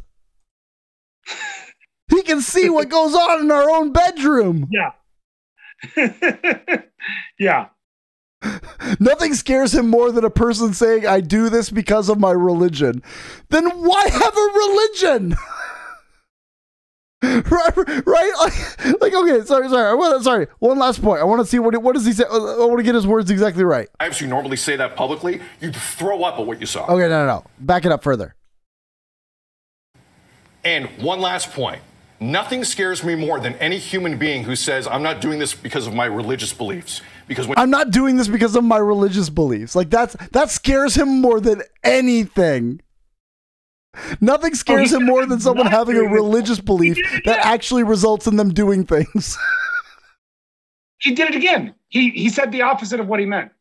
He can see what goes on in our own bedroom. Yeah. yeah. Nothing scares him more than a person saying, I do this because of my religion. Then why have a religion? right, right? Like, like, okay, sorry, sorry. Want, sorry. One last point. I want to see what what does he say. I want to get his words exactly right. Lives, you normally say that publicly, you'd throw up at what you saw. Okay, no, no, no. Back it up further. And one last point. Nothing scares me more than any human being who says, I'm not doing this because of my religious beliefs. Because when I'm not doing this because of my religious beliefs. Like that's that scares him more than anything. Nothing scares him more than someone having a religious belief that actually results in them doing things. He did it again. He he said the opposite of what he meant.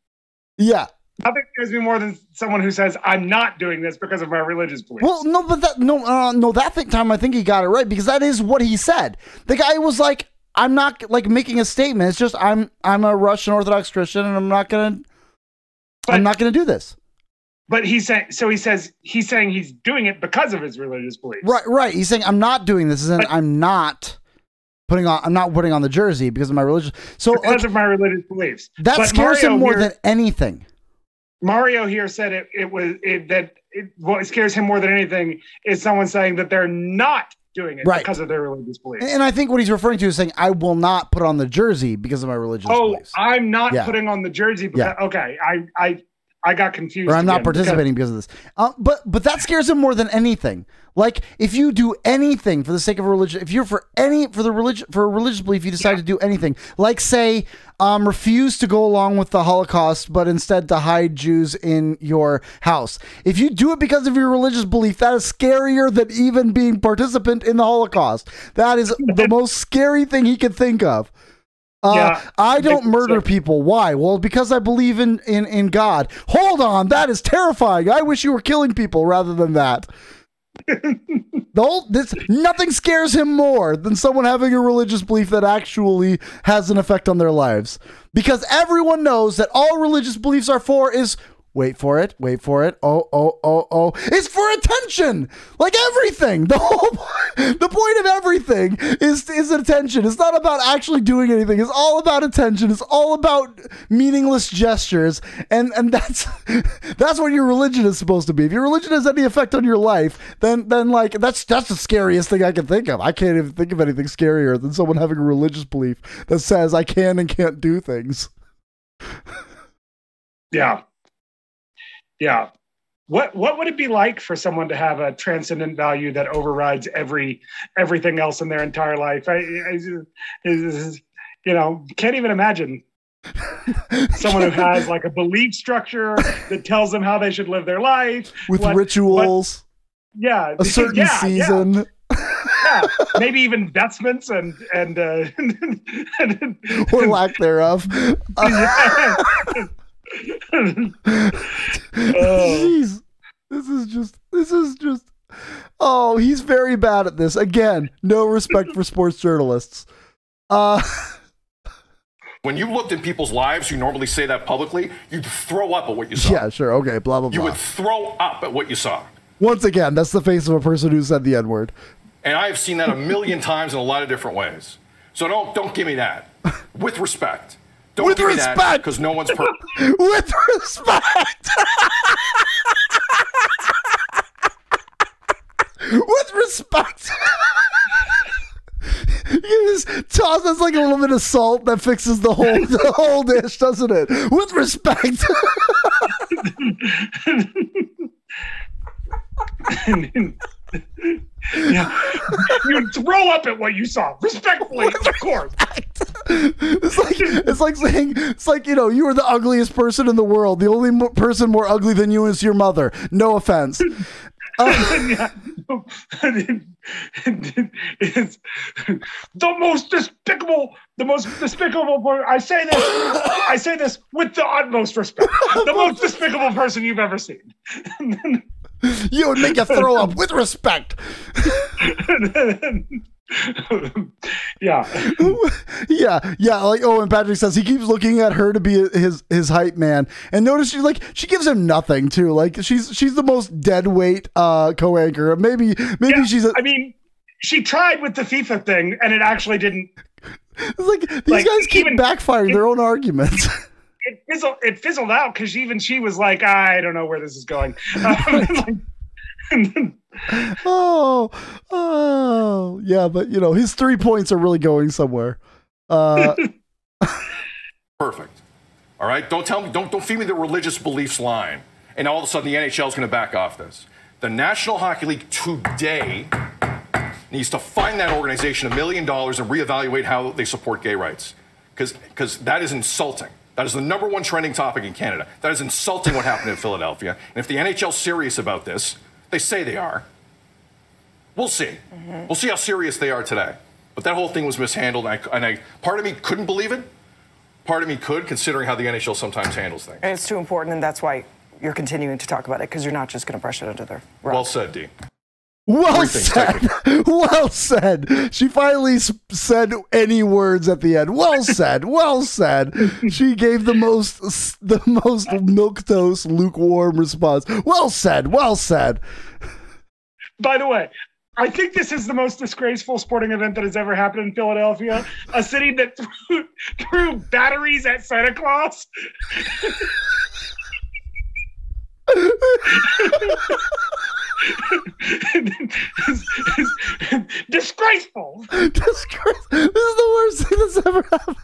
yeah. Nothing scares me more than someone who says, I'm not doing this because of my religious beliefs. Well, no, but that no, uh, no, that thing time I think he got it right because that is what he said. The guy was like, "I'm not like making a statement. It's just I'm I'm a Russian Orthodox Christian and I'm not gonna I'm not gonna do this." But he's saying so he says he's saying he's doing it because of his religious beliefs. Right, right. He's saying I'm not doing this, and I'm not putting on I'm not putting on the jersey because of my religion. So Because like, of my religious beliefs. that But scares Mario him more here- than anything. Mario here said it, it was it, that it, what scares him more than anything is someone saying that they're not doing it Right. because of their religious beliefs. And I think what he's referring to is saying I will not put on the jersey because of my religious beliefs. oh, beliefs. I'm not Yeah. putting on the jersey because Yeah. okay, I I I got confused. or I'm not again because- participating because of this. Uh, but but that scares him more than anything. Like if you do anything for the sake of religion, if you're for any for the religion for a religious belief, you decide to do anything, like say um, refuse to go along with the Holocaust, but instead to hide Jews in your house. If you do it because of your religious belief, that is scarier than even being participant in the Holocaust. That is the most scary thing he could think of. Uh, Yeah, I don't murder sense. people. Why? Well, because I believe in, in in God. Hold on, that is terrifying. I wish you were killing people rather than that. the whole this nothing scares him more than someone having a religious belief that actually has an effect on their lives. Because everyone knows that all religious beliefs are for is wait for it, wait for it. Oh, oh, oh, oh. It's for attention. Like everything. The whole the point of everything is is attention. It's not about actually doing anything. It's all about attention. It's all about meaningless gestures. And and that's that's what your religion is supposed to be. If your religion has any effect on your life, then then like that's that's the scariest thing I can think of. I can't even think of anything scarier than someone having a religious belief that says I can and can't do things. Yeah. Yeah. What what would it be like for someone to have a transcendent value that overrides every everything else in their entire life? I, I is, you know, can't even imagine someone who has like a belief structure that tells them how they should live their life With what- rituals, yeah, a certain yeah, yeah, season. yeah. maybe even investments and and uh, or lack thereof. Jeez, this is just this is just. Oh, he's very bad at this. Again, no respect for sports journalists. Uh, When you looked in people's lives, you normally say that publicly, you'd throw up at what you saw. yeah, sure, okay, blah blah blah. You would throw up at what you saw. Once again, that's the face of a person who said the N word. And I have seen that a million times in a lot of different ways. So don't don't give me that. With respect. Don't With respect! because no one's perfect. With respect. With respect. You just toss that's like a little bit of salt that fixes the whole the whole dish, doesn't it? With respect. yeah, you throw up at what you saw, respectfully, of course. It's like it's like saying it's like you know you are the ugliest person in the world. The only mo- person more ugly than you is your mother. No offense. Uh, yeah. it's the most despicable, the most despicable. I say this, I say this with the utmost respect. The most despicable person you've ever seen. You would make you throw up with respect. yeah, yeah, yeah. Like oh, and Patrick says he keeps looking at her to be his his hype man, and notice she like she gives him nothing too. Like she's she's the most dead weight uh co-anchor. Maybe maybe yeah. she's a, I mean, she tried with the FIFA thing, and it actually didn't. it's like these like, guys keep even- backfiring their own arguments. It fizzled. It fizzled out because even she was like, "I don't know where this is going." Um, oh, oh, yeah, but you know his three points are really going somewhere. Uh, Perfect. All right? Don't tell me, don't, don't feed me the religious beliefs line. And all of a sudden the NHL is going to back off this. The National Hockey League today needs to find that organization a million dollars and reevaluate how they support gay rights. Because that is insulting. That is the number one trending topic in Canada. That is insulting what happened in Philadelphia. And if the NHL is serious about this, they say they are. We'll see. We'll see how serious they are today. But that whole thing was mishandled, and, I, and I, part of me couldn't believe it. Part of me could, considering how the NHL sometimes handles things. And it's too important, and that's why you're continuing to talk about it because you're not just going to brush it under the rug. Well said, D. well Three things, said. Well said. She finally s- said any words at the end. Well said. Well said. She gave the most s- the most milk toast lukewarm response. Well said. Well said. By the way, I think this is the most disgraceful sporting event that has ever happened in Philadelphia. A city that threw, threw batteries at Santa Claus. Disgraceful. Disgrace. This is the worst thing that's ever happened.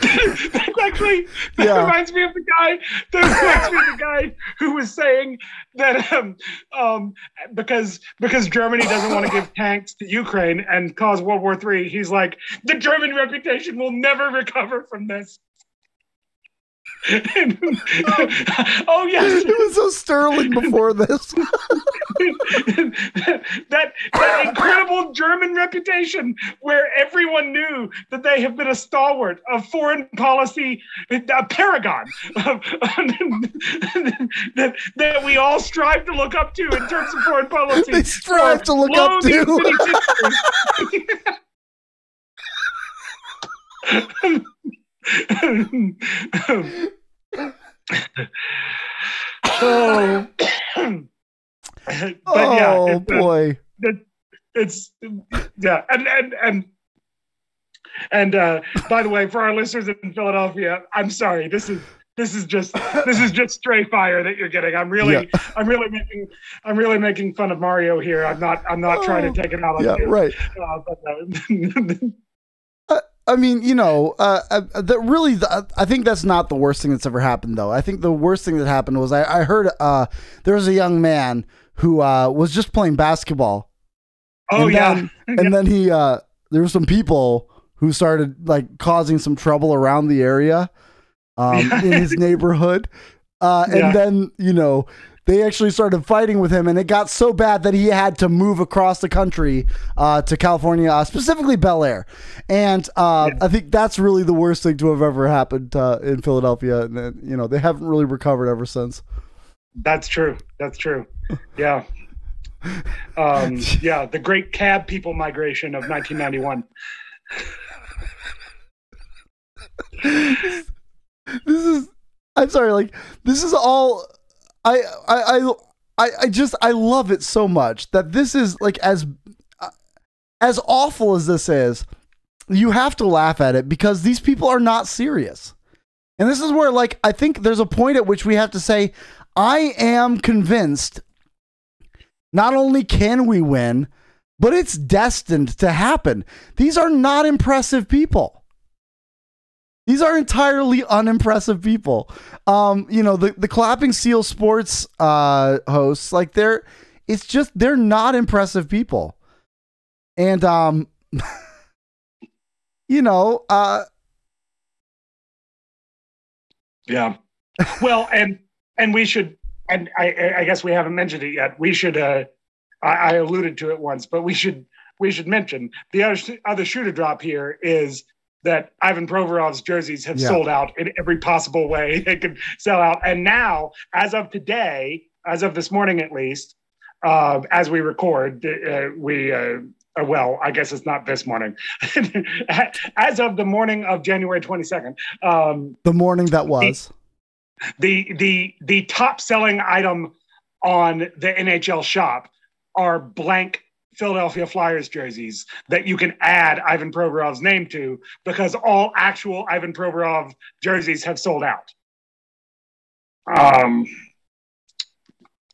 That's actually that Yeah. reminds me of the guy. That reminds me of the guy who was saying that um, um, because because Germany doesn't want to give tanks to Ukraine and cause World War III. He's like, the German reputation will never recover from this. oh yes, it was so sterling before this. that that incredible German reputation, where everyone knew that they have been a stalwart of foreign policy, a paragon of, that that we all strive to look up to in terms of foreign policy. They strive to look up to. Oh, but oh yeah, it, boy, it, it's yeah, and and and and uh, by the way, for our listeners in Philadelphia, I'm sorry. This is this is just this is just stray fire that you're getting. I'm really Yeah. I'm really making I'm really making fun of Mario here. I'm not I'm not trying to take it out on yeah, you. right. Uh, but, uh, I mean, you know, uh, uh, that really, the, I think that's not the worst thing that's ever happened, though. I think the worst thing that happened was I, I heard uh, there was a young man who uh, was just playing basketball. oh and yeah, then, and then he, uh, there were some people who started like causing some trouble around the area, um, in his neighborhood, uh, and Yeah. then you know they actually started fighting with him, and it got so bad that he had to move across the country uh, to California, uh, specifically Bel Air, and uh, I think that's really the worst thing to have ever happened uh, in Philadelphia, and you know they haven't really recovered ever since. That's true. That's true. Yeah. Um, yeah, the great cab people migration of 1991. this is I'm sorry, like this is all I I I I, just I love it so much that this is like as uh, as awful as this is, you have to laugh at it because these people are not serious. And this is where like I think there's a point at which we have to say I am convinced not only can we win, but it's destined to happen. These are not impressive people. These are entirely unimpressive people. Um, you know, the, the clapping seal sports uh hosts, like they're it's just they're not impressive people. And um you know, uh Yeah. Well, and and we should, and I, I guess we haven't mentioned it yet. We should. Uh, I, I alluded to it once, but we should we should mention the other other shooter drop here is that Ivan Provorov's jerseys have Yeah. sold out in every possible way they could sell out, and now, as of today, as of this morning at least, uh, as we record, uh, we. Uh, uh, well, I guess it's not this morning. As of the morning of January 22nd, um, the morning that was. the the the top selling item on the NHL shop are blank Philadelphia Flyers jerseys that you can add Ivan Provorov's name to because all actual Ivan Provorov jerseys have sold out. Um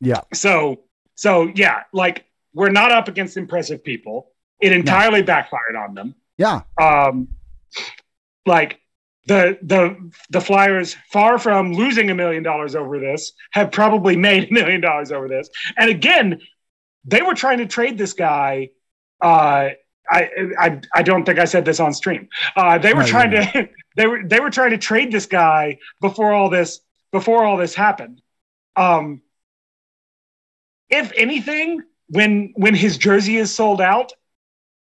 Yeah. so so yeah, like we're not up against impressive people. It entirely backfired on them Yeah. um, like the the the Flyers, far from losing a million dollars over this, have probably made a million dollars over this. And again, they were trying to trade this guy. Uh, I, I I don't think I said this on stream. Uh, they were No, trying to they were they were trying to trade this guy before all this before all this happened. Um, if anything, when when his jersey is sold out,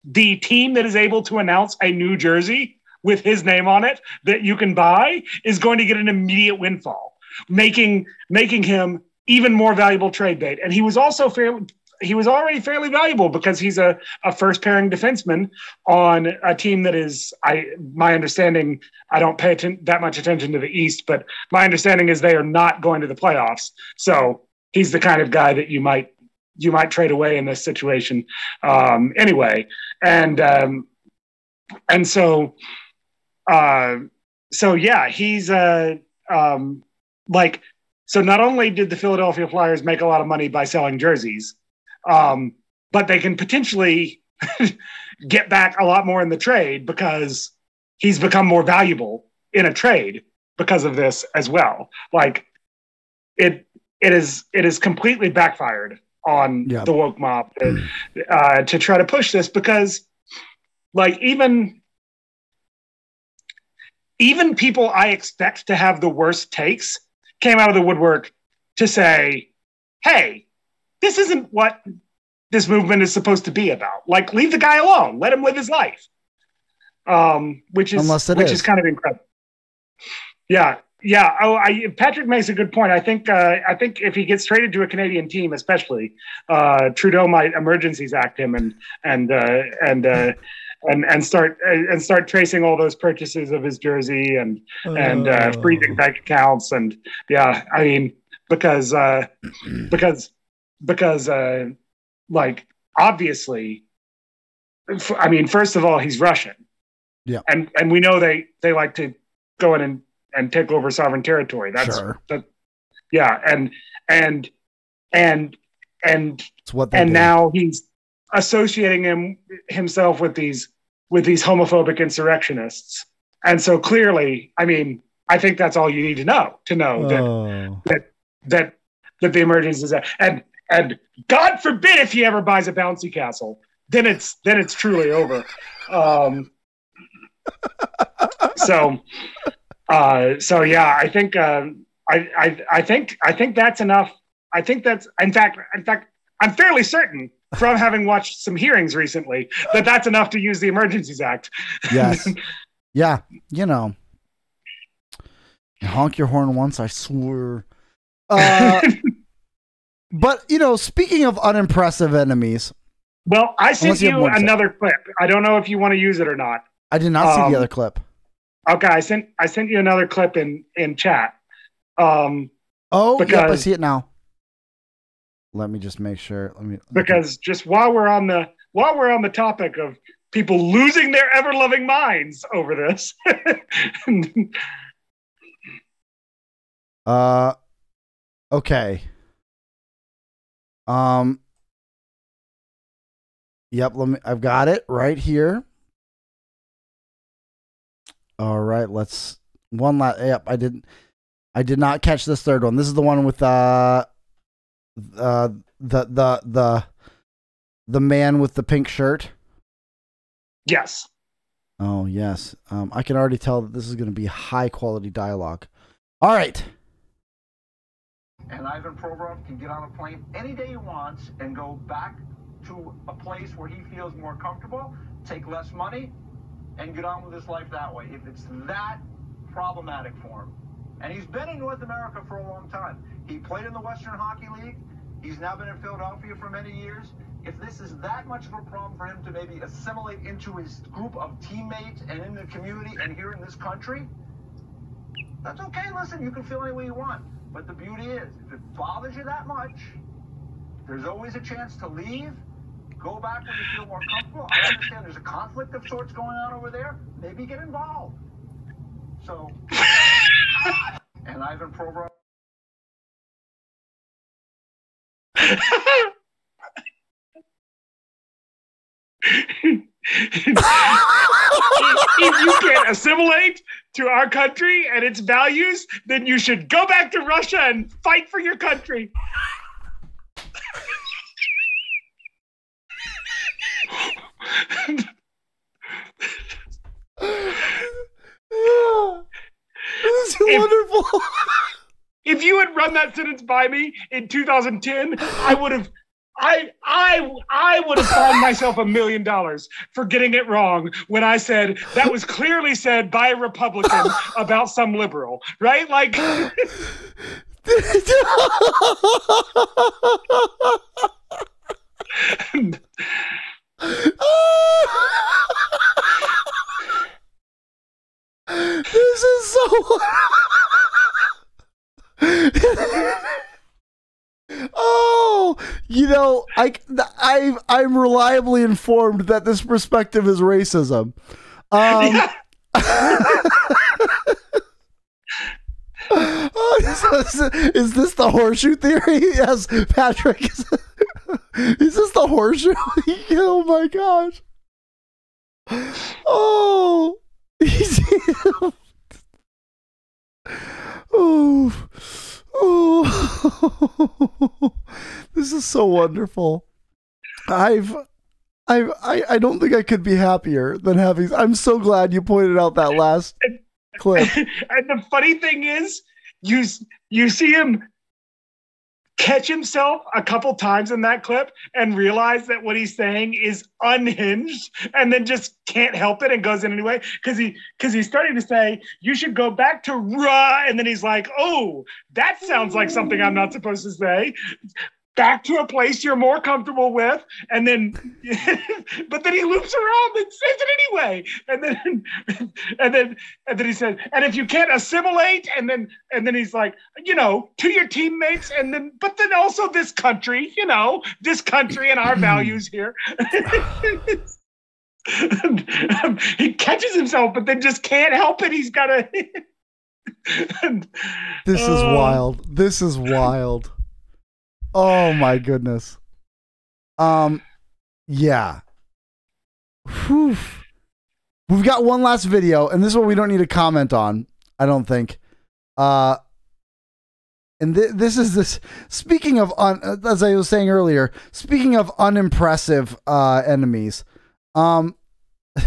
the team that is able to announce a new jersey with his name on it that you can buy is going to get an immediate windfall, making making him even more valuable trade bait. And he was also fairly he was already fairly valuable because he's a, a first pairing defenseman on a team that is I my understanding I don't pay atten- that much attention to the East, but my understanding is they are not going to the playoffs. So he's the kind of guy that you might you might trade away in this situation um, anyway. And um, and so uh, so yeah, he's uh, um, like so. Not only did the Philadelphia Flyers make a lot of money by selling jerseys, um, but they can potentially get back a lot more in the trade because he's become more valuable in a trade because of this as well. Like it, it is it is completely backfired on Yeah. the woke mob to, uh, to try to push this because, like, even even people I expect to have the worst takes came out of the woodwork to say, "Hey, this isn't what this movement is supposed to be about. Like, leave the guy alone. Let him live his life." Um, which is which is. is kind of incredible. Yeah, yeah. Oh, I, Patrick makes a good point. I think uh, I think if he gets traded to a Canadian team, especially uh, Trudeau might emergencies act him and and uh, and. Uh, and, and start and start tracing all those purchases of his jersey and and uh, Oh. freezing bank accounts and yeah I mean because uh, because because uh, like obviously f- I mean first of all he's Russian Yeah. and and we know they they like to go in and and take over sovereign territory that's Sure. that yeah and and and and It's what and do. now he's associating him himself with these with these homophobic insurrectionists and so clearly i mean i think that's all you need to know to know that Oh. that that the emergence is and and god forbid if he ever buys a bouncy castle then it's then it's truly over um so uh so yeah i think um I, I i think i think that's enough i think that's in fact in fact i'm fairly certain from having watched some hearings recently that that's enough to use the emergencies act Yes. yeah. You know. Honk your horn once, I swear. Uh, but you know, speaking of unimpressive enemies, well i sent you you more to say. another clip i don't know if you want to use it or not I did not see Um, the other clip. Okay, I sent I sent you another clip in in chat. Um, Oh, yep, I see it now. Let me just make sure. Let me because just while we're on the while we're on the topic of people losing their ever loving minds over this, Uh, okay. Um. Yep. Let me. I've got it right here. All right. Let's one last. Yep. I didn't. I did not catch this third one. This is the one with uh, uh, the the the the man with the pink shirt. yes, Oh yes. Um, I can already tell that this is going to be high quality dialogue. All right. And Ivan Provorov can get on a plane any day he wants and go back to a place where he feels more comfortable, take less money, and get on with his life that way. If it's that problematic for him. And he's been in North America for a long time. He played in the Western Hockey League. He's now been in Philadelphia for many years. If this is that much of a problem for him to maybe assimilate into his group of teammates and in the community and here in this country, that's okay. Listen, you can feel any way you want. But the beauty is, if it bothers you that much, there's always a chance to leave, go back when you feel more comfortable. I understand there's a conflict of sorts going on over there. Maybe get involved. So, and Ivan Provorov. if you can't assimilate to our country and its values, then you should go back to Russia and fight for your country. This is If- wonderful. if you had run that sentence by me in 2010, I would have. I I I would have fined myself a million dollars for getting it wrong when I said that was clearly said by a Republican about some liberal, right? Like, this is so. oh, you know, I, I, I'm reliably informed that this perspective is racism. Um, oh, is, this, is this the horseshoe theory? Yes, Patrick. Is, is this the horseshoe? oh my gosh. Oh. oh. Oh. this is so wonderful. I've I've, I I don't think I could be happier than having I'm so glad you pointed out that last clip. and the funny thing is, you you see him catch himself a couple times in that clip and realize that what he's saying is unhinged and then just can't help it and goes in anyway because he because he's starting to say you should go back to ra and then he's like oh that sounds like something i'm not supposed to say back to a place you're more comfortable with and then but then he loops around and says it anyway and then and then and then he said and if you can't assimilate and then and then he's like you know to your teammates and then but then also this country you know this country and our values here um, he catches himself but then just can't help it he's got to This is Oh. wild. This is wild. Oh my goodness. Um yeah. Whew. We've got one last video and this is what we don't need to comment on, I don't think. Uh and th- this is this speaking of un- as I was saying earlier, speaking of unimpressive uh enemies. Um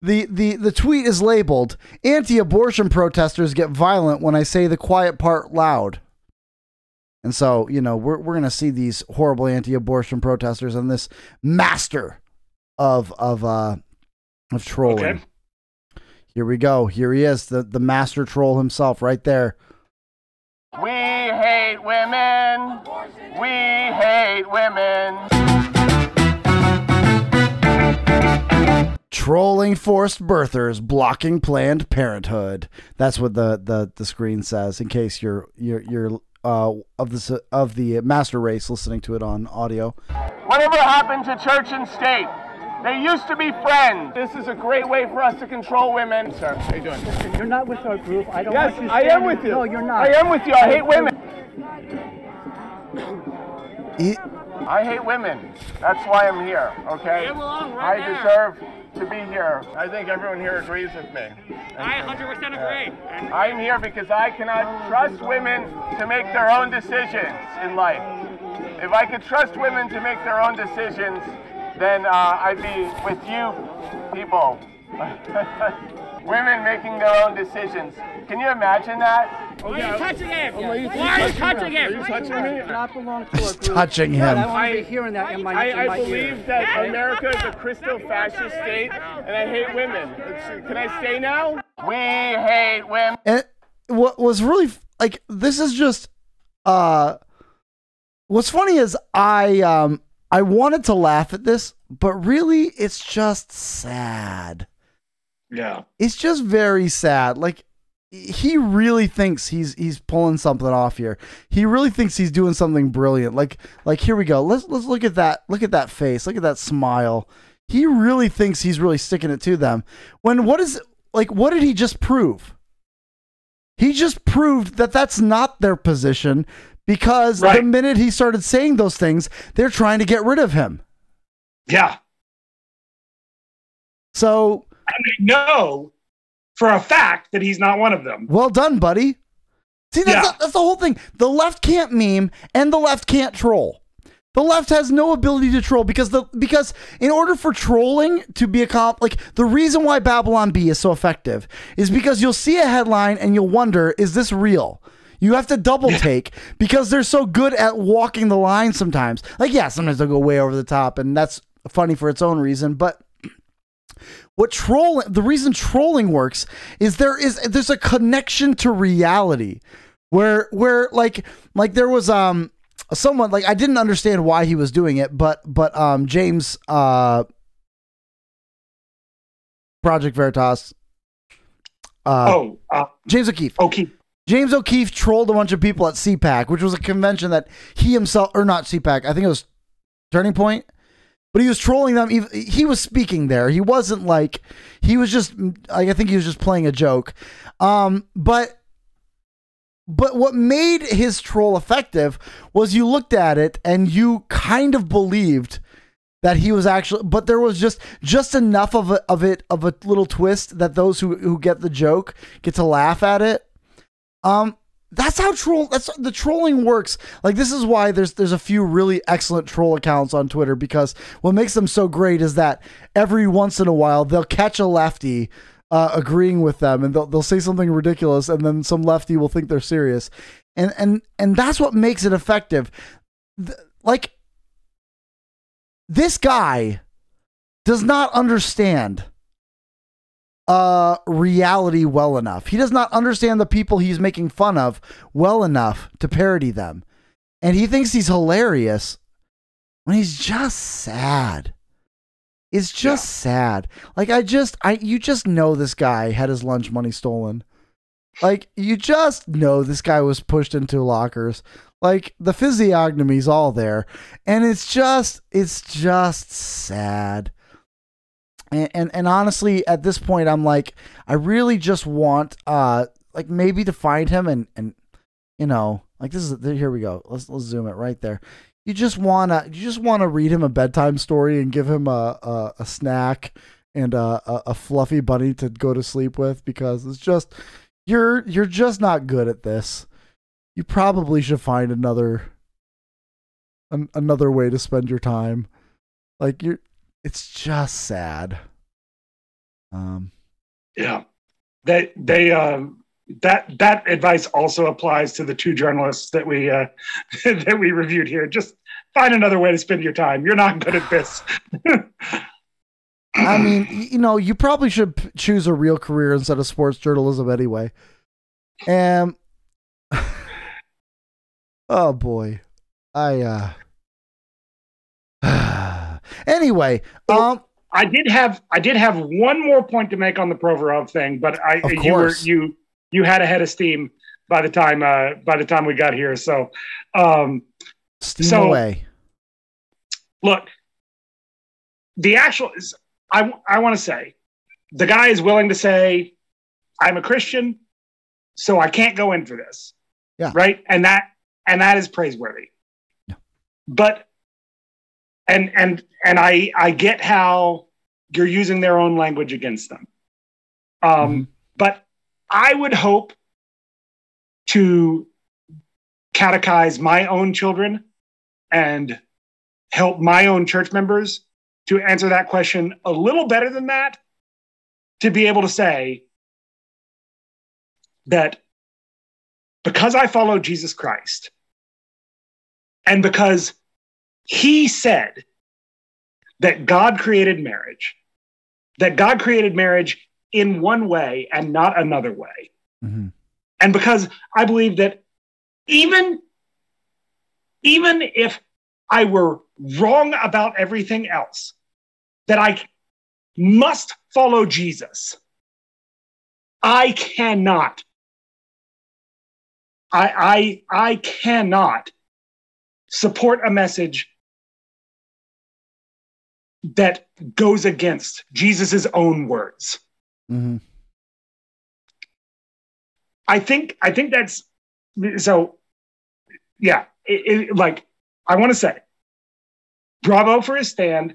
The, the the tweet is labeled anti-abortion protesters get violent when I say the quiet part loud. And so, you know, we're we're gonna see these horrible anti-abortion protesters and this master of of uh of trolling. Okay. Here we go. Here he is, the the master troll himself, right there. We hate women. We hate women. Trolling forced birthers, blocking Planned Parenthood. That's what the the, the screen says. In case you're you're you're uh of the of the master race listening to it on audio. Whatever happened to church and state? They used to be friends. This is a great way for us to control women. Sir, how you doing? You're not with our group. I don't Yes, want you I am with you. No, you're not. I am with you. I hate women. He, I hate women. That's why I'm here, okay? I deserve to be here. I think everyone here agrees with me. I 100% agree. I'm here because I cannot trust women to make their own decisions in life. If I could trust women to make their own decisions, then uh, I'd be with you people. women making their own decisions. Can you imagine that? why are you touching him? Why are you touching him? Are you touching me? Not belong to our group. touching God, him. I want to be hearing that in my, I, in I my believe ear. that America is a Christo-fascist state, and I hate women. Can I stay now? We hate women. And what was really like this is just uh what's funny is I um I wanted to laugh at this, but really it's just sad. Yeah It's just very sad. Like he really thinks he's he's pulling something off here. He really thinks he's doing something brilliant. Like like here we go. Let's let's look at that look at that face. Look at that smile. He really thinks he's really sticking it to them. When what is like what did he just prove? He just proved that that's not their position because the minute he started saying those things, they're trying to get rid of him. yeah So, and they know for a fact that he's not one of them well done, buddy. See, that's, Yeah. that's the whole thing. The left can't meme and the left can't troll. The left has no ability to troll because the because in order for trolling to be accomplished, like the reason why Babylon Bee is so effective is because you'll see a headline and you'll wonder, is this real? You have to double take because they're so good at walking the line sometimes. Like, yeah, sometimes they'll go way over the top, and that's funny for its own reason, but what trolling the reason trolling works is there is there's a connection to reality where where like like there was um someone like I didn't understand why he was doing it but but um James uh Project Veritas uh oh uh, James O'Keefe. O'Keefe. James O'Keefe trolled a bunch of people at CPAC, which was a convention that he himself, or not CPAC, I think it was Turning Point, but he was trolling them. He, was speaking there. He wasn't like, he was just, I think he was just playing a joke. Um, but, but what made his troll effective was you looked at it and you kind of believed that he was actually but there was just just enough of a, of it of a little twist that those who who get the joke get to laugh at it um, that's how troll. That's the trolling works. Like this is why there's there's a few really excellent troll accounts on Twitter because what makes them so great is that every once in a while they'll catch a lefty uh, agreeing with them, and they'll they'll say something ridiculous, and then some lefty will think they're serious, and and and that's what makes it effective. Like this guy does not understand uh reality well enough. He does not understand the people he's making fun of well enough to parody them. And he thinks he's hilarious when he's just sad. It's just sad. Like I just I you just know this guy had his lunch money stolen. Like you just know this guy was pushed into lockers. Like the physiognomy's all there. And it's just it's just sad. And, and and honestly, at this point, I'm like, I really just want, uh, like maybe to find him and and you know, like this is here we go. Let's let's zoom it right there. You just wanna you just wanna read him a bedtime story and give him a a, a snack and a, a a fluffy bunny to go to sleep with because it's just you're you're just not good at this. You probably should find another an, another way to spend your time. Like you're it's just sad. Um, yeah, they they um that that advice also applies to the two journalists that we uh, that we reviewed here. Just find another way to spend your time. You're not good at this. I mean, you know, you probably should p- choose a real career instead of sports journalism anyway. And oh boy, I uh anyway, um, I did have I did have one more point to make on the Provorov thing, but I you were you you had a head of steam by the time uh, by the time we got here. So um, steam so away. look, the actual is I I want to say the guy is willing to say I'm a Christian, so I can't go in for this. Yeah. Right, and that and that is praiseworthy. But and and and I I get how you're using their own language against them. Um, But I would hope to catechize my own children and help my own church members to answer that question a little better than that. To be able to say that because I follow Jesus Christ and because he said that God created marriage, that God created marriage in one way and not another way. Mm-hmm. And because I believe that even even if I were wrong about everything else, that I must follow Jesus. I cannot. I I I cannot support a message that goes against Jesus' own words. Mm-hmm. I think I think that's so. Yeah, it, it, like I want to say, bravo for his stand,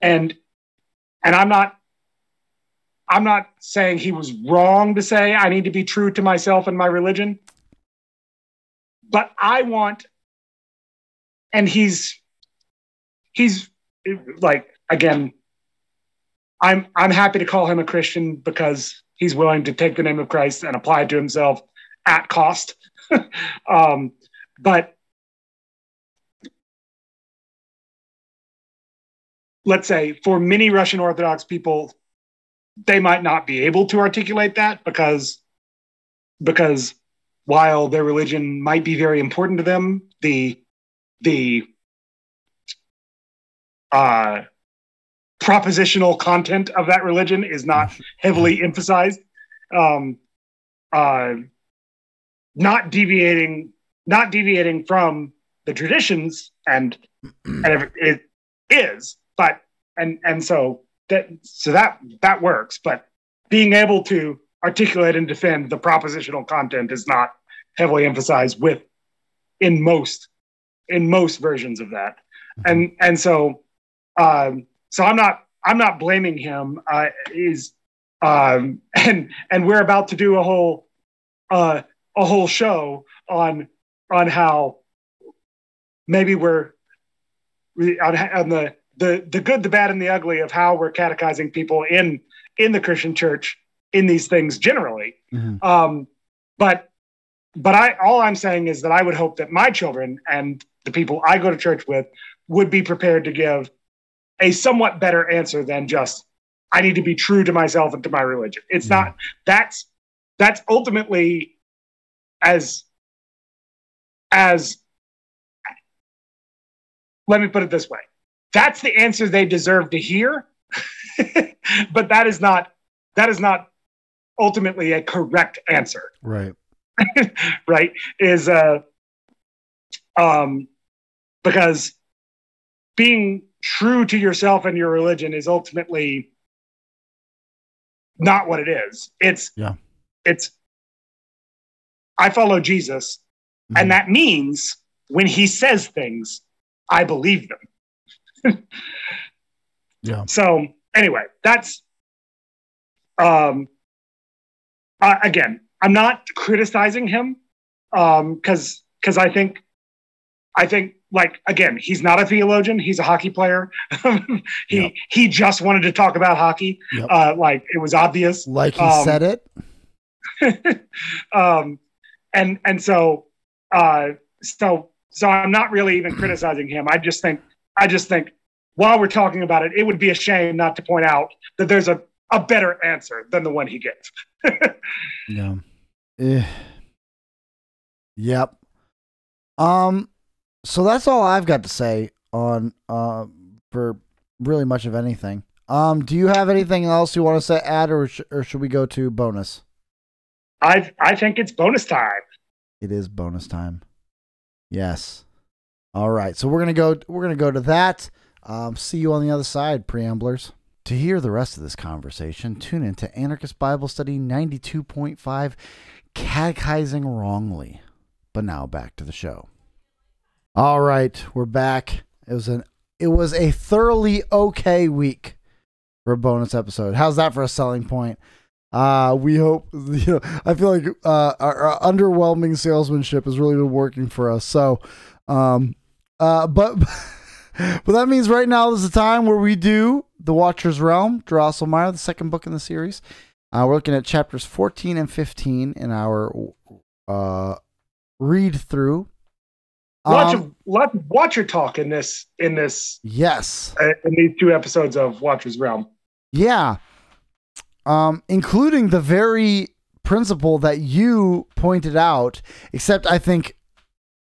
and and I'm not I'm not saying he was wrong to say I need to be true to myself and my religion, but I want, and he's he's like again. I'm I'm happy to call him a Christian because he's willing to take the name of Christ and apply it to himself at cost. um, but let's say for many Russian Orthodox people, they might not be able to articulate that because because while their religion might be very important to them, the the uh, propositional content of that religion is not heavily emphasized. Um, uh, not deviating, not deviating from the traditions, and and it is, but and and so that so that that works. But being able to articulate and defend the propositional content is not heavily emphasized with in most in most versions of that, and and so um, so I'm not I'm not blaming him. Uh, is um, and and we're about to do a whole uh, a whole show on on how maybe we're on, on the the the good, the bad, and the ugly of how we're catechizing people in in the Christian church in these things generally. Mhm. Um, but but I all I'm saying is that I would hope that my children and the people I go to church with would be prepared to give a somewhat better answer than just I need to be true to myself and to my religion. It's not that's that's ultimately as as let me put it this way. That's the answer they deserve to hear. but that is not that is not ultimately a correct answer Right. right is uh um because being true to yourself and your religion is ultimately not what it is it's Yeah. it's i follow jesus and that means when he says things i believe them Yeah. so anyway that's um uh, again i'm not criticizing him um because because i think i think like again he's not a theologian he's a hockey player he he just wanted to talk about hockey Yep. uh like it was obvious Like he Um, said it. um and and so uh so so i'm not really even criticizing him i just think i just think while we're talking about it it would be a shame not to point out that there's a a better answer than the one he gave Yeah. Eh. Yep. Um so that's all I've got to say on uh for really much of anything. Um do you have anything else you want to say add or sh- or should we go to bonus? i i think it's bonus time It is bonus time. Yes. All right. So we're gonna go. We're gonna go to that. Um, see you on the other side, preamblers. To hear the rest of this conversation, tune in to Anarchist Bible Study ninety two point five, catechizing wrongly. But now back to the show. All right, we're back. It was an. It was a thoroughly okay week for a bonus episode. How's that for a selling point? Uh, we hope, you know, I feel like uh, our, our underwhelming salesmanship has really been working for us. So, um, uh, but, but that means right now is the time where we do The Watcher's Realm, Drosselmeyer, the second book in the series. Uh, we're looking at chapters 14 and 15 in our uh, read through. Lots Um, of lots of watcher talk in this in this Yes. uh, in these two episodes of watcher's realm Yeah. Um, including the very principle that you pointed out, except I think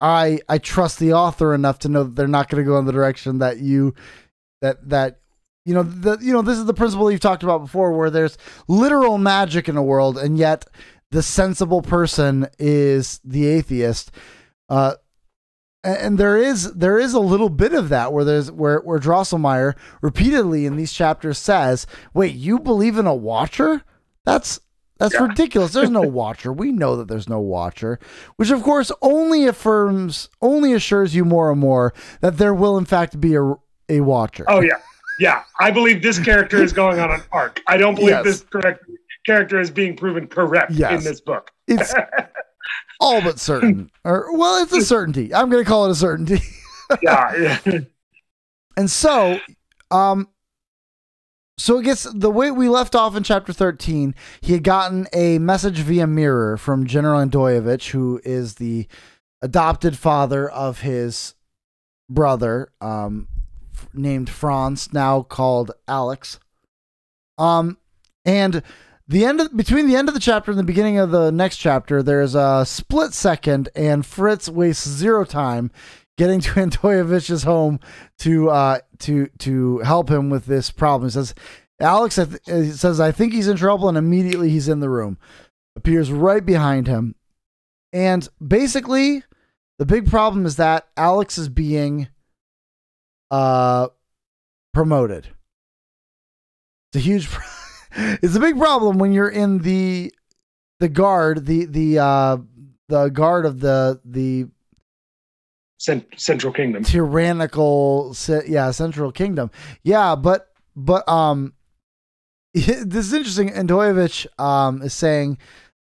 I I trust the author enough to know that they're not going to go in the direction that you that that you know the you know this is the principle you've talked about before where there's literal magic in a world and yet the sensible person is the atheist. Uh and and there is there is a little bit of that where there's where where Drosselmeyer repeatedly in these chapters says, "Wait, you believe in a watcher? That's that's ridiculous. There's no watcher. We know that there's no watcher." Which of course only affirms only assures you more and more that there will in fact be a a watcher. oh yeah yeah i believe this character is going on an arc i don't believe Yes. this correct character is being proven correct Yes. in this book It's all but certain. Or well, it's a certainty. I'm going to call it a certainty. yeah. And so, um, so it gets the way we left off in chapter 13. He had gotten a message via mirror from General Andoyevich, who is the adopted father of his brother, um, f- named Franz, now called Alex. Um, and the end of, between the end of the chapter and the beginning of the next chapter, there's a split second, and Fritz wastes zero time getting to Antoyevich's home to uh to to help him with this problem. He says, Alex th- says, I think he's in trouble, and immediately he's in the room. Appears right behind him. And basically, the big problem is that Alex is being uh promoted. It's a huge pro- it's a big problem when you're in the the guard, the the uh the guard of the the Cent- central kingdom. tyrannical yeah central kingdom. Yeah but but um this is interesting. Andoyevich um is saying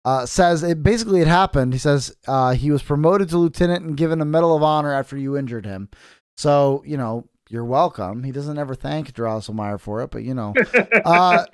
uh says it basically it happened. He says uh he was promoted to lieutenant and given a medal of honor after you injured him. So you know you're welcome. He doesn't ever thank Drosselmeyer for it but you know uh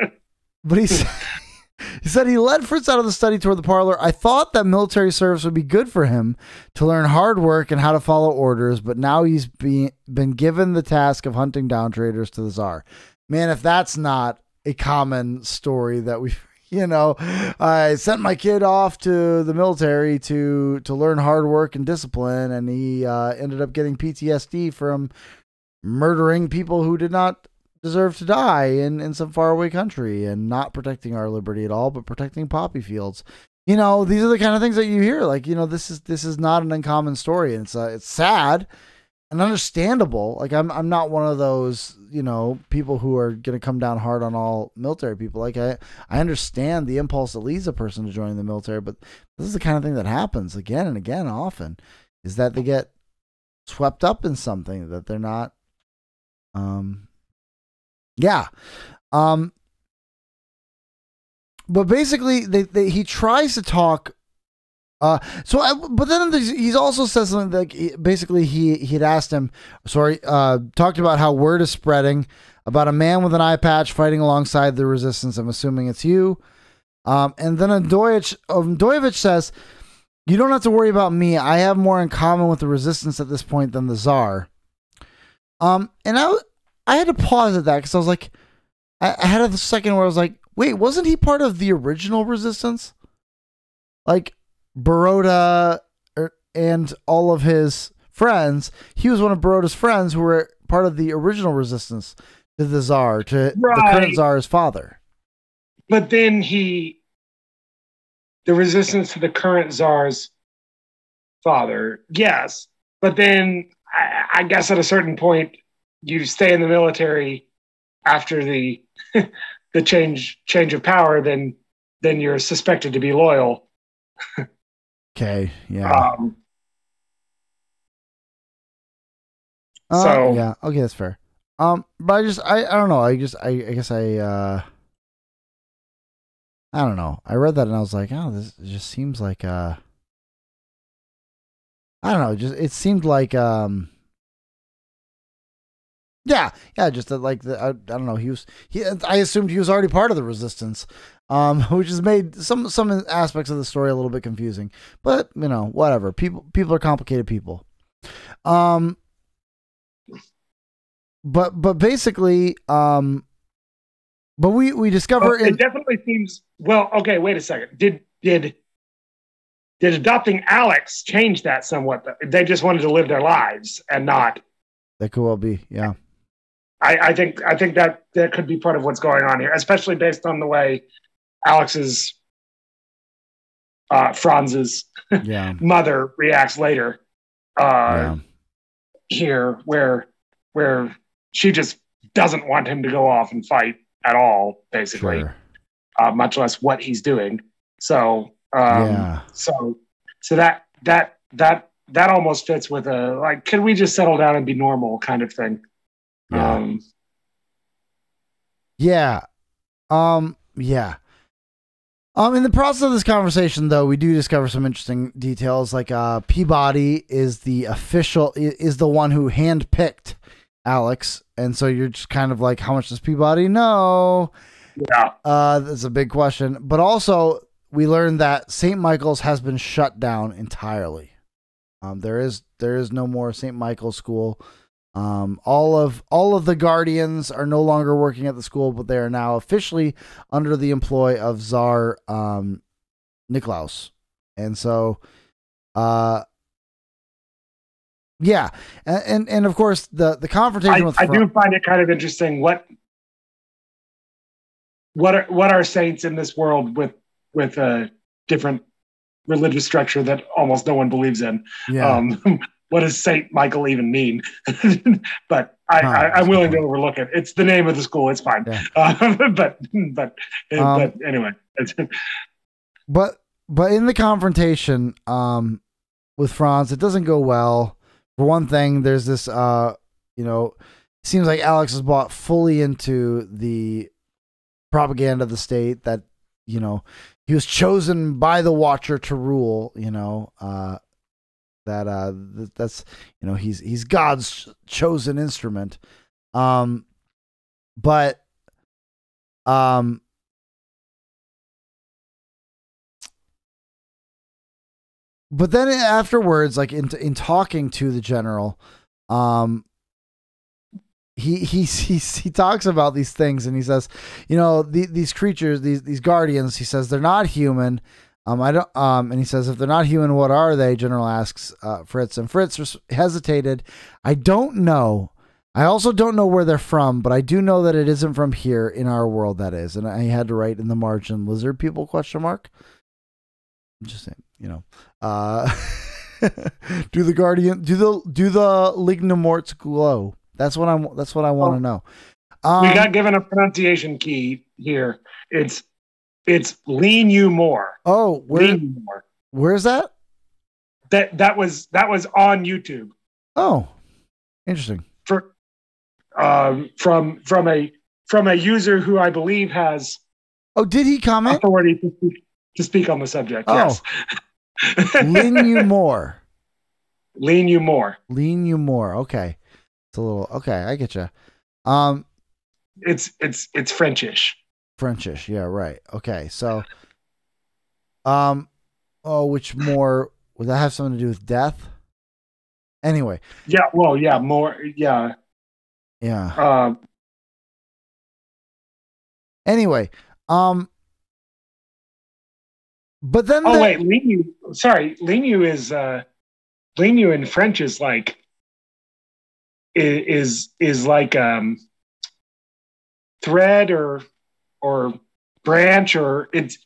but he said, he said he led Fritz out of the study toward the parlor. I thought that military service would be good for him to learn hard work and how to follow orders, but now he's been given the task of hunting down traitors to the czar. Man, if that's not a common story that we you know i sent my kid off to the military to to learn hard work and discipline and he uh, ended up getting ptsd from murdering people who did not deserve to die in in some faraway country and not protecting our liberty at all but protecting poppy fields you know these are the kind of things that you hear like you know this is this is not an uncommon story and it's uh, it's sad and understandable. Like I'm I'm not one of those, you know, people who are gonna come down hard on all military people. Like I I understand the impulse that leads a person to join the military, but this is the kind of thing that happens again and again often, is that they get swept up in something that they're not um yeah. Um but basically they, they he tries to talk uh, so, I, but then he's also said something like basically he he had asked him, sorry, uh, talked about how word is spreading about a man with an eye patch fighting alongside the resistance. I'm assuming it's you. Um, and then Doyevich, um, Doyevich says, "You don't have to worry about me. I have more in common with the resistance at this point than the czar." Um, and I I had to pause at that because I was like, I, I had a second where I was like, wait, wasn't he part of the original resistance? Like Baroda er, and all of his friends, he was one of Baroda's friends who were part of the original resistance to the Tsar, to the current Tsar's father. but then he the resistance to the current czar's father yes but then I, I guess at a certain point you stay in the military after the the change change of power then then you're suspected to be loyal Okay, yeah. um, Uh, so- yeah, okay, that's fair. Um, but I just I, I don't know. I just I, I guess I uh I don't know. I read that and I was like, oh, this just seems like uh I don't know. Just it seemed like um yeah yeah just that like the I, I don't know he was he I assumed he was already part of the resistance um which has made some some aspects of the story a little bit confusing. But you know whatever. People people are complicated people. Um but but basically um but we we discover in it definitely seems well okay wait a second. Did did did adopting alex change that somewhat? They just wanted to live their lives and not that could well be yeah I, I think I think that that could be part of what's going on here, especially based on the way Alex's uh, Franz's yeah mother reacts later uh, yeah here, where where she just doesn't want him to go off and fight at all, basically, sure uh, much less what he's doing. So um, Yeah. so so that that that that almost fits with a like, can we just settle down and be normal kind of thing? Yeah. Um, Yeah. Um. Yeah. Um. In the process of this conversation, though, we do discover some interesting details. Like, uh, Peabody is the official, is the one who handpicked Alex, and so you're just kind of like, how much does Peabody know? Yeah. Uh, that's a big question. But also, we learned that St. Michael's has been shut down entirely. Um, there is there is no more St. Michael's school. Um, all of all of the guardians are no longer working at the school, but they are now officially under the employ of Czar um, Niklaus, and so, uh, yeah, and and, and of course the the confrontation I, with I do find it kind of interesting what what are what are saints in this world with with a different religious structure that almost no one believes in. Yeah. Um, what does Saint Michael even mean? but I, I, I'm willing to overlook it. It's the name of the school. It's fine. Yeah. Uh, but but Um, but anyway, but but in the confrontation um with Franz, it doesn't go well. For one thing, there's this uh you know, seems like Alex is bought fully into the propaganda of the state that, you know, he was chosen by the watcher to rule, you know, uh that uh that's you know he's he's God's chosen instrument. Um but um but then afterwards like in in talking to the general um he, he he he talks about these things and he says, you know, the, these creatures, these these guardians. He says they're not human. Um, I don't. Um, and he says if they're not human, what are they? General asks uh, Fritz, and Fritz res- hesitated. I don't know. I also don't know where they're from, but I do know that it isn't from here in our world. That is, and I had to write in the margin lizard people question mark. I'm just saying, you know. Uh, do the guardian do the do the lignomorts glow? That's what I'm. That's what I want to know. Um, we got given a pronunciation key here. It's it's lean you more. oh, where Lean you more. where's that? That that was that was on YouTube Oh, interesting. for um, from from a from a user who I believe has Oh, did he comment? authority to speak, to speak on the subject. Oh. Yes, Lean you more. lean you more. Lean you more. Okay, it's a little. Okay, I get you. Um, It's it's it's Frenchish. Frenchish. Yeah, right. Okay, so, um, oh, which more would that have something to do with death? Anyway, Yeah, well, yeah, more. Yeah. yeah. Um, Anyway, um, but then oh the- wait, lean you. Sorry, you is uh, you in French is like is is like um thread or or branch or it's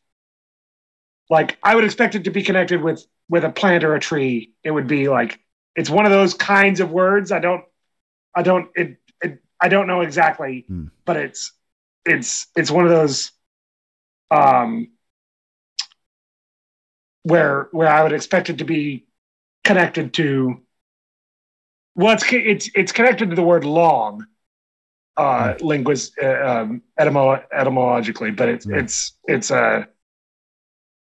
like I would expect it to be connected with with a plant or a tree. It would be like it's one of those kinds of words. I don't I don't it, it I don't know exactly, Hmm. but it's it's it's one of those um where where I would expect it to be connected to well it's it's it's connected to the word long uh linguist uh, um, etymo- etymologically but it's Yeah. it's it's uh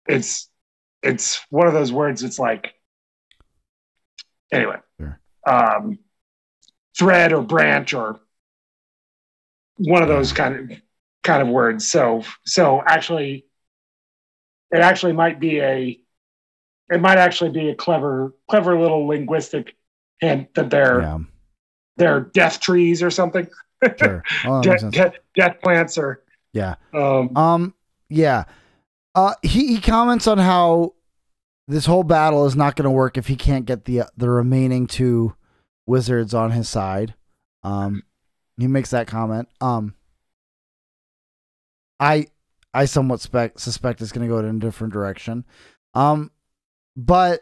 it's it's one of those words it's like anyway Sure. um thread or branch or one of those kind of kind of words. So so actually it actually might be a it might actually be a clever clever little linguistic hint that they're yeah, they're death trees or something sure. Oh, death, death, death plants or Yeah. um Um. Yeah. Uh. He he comments on how this whole battle is not going to work if he can't get the the remaining two wizards on his side. Um. He makes that comment. Um. I I somewhat spec suspect it's going to go in a different direction. Um. But.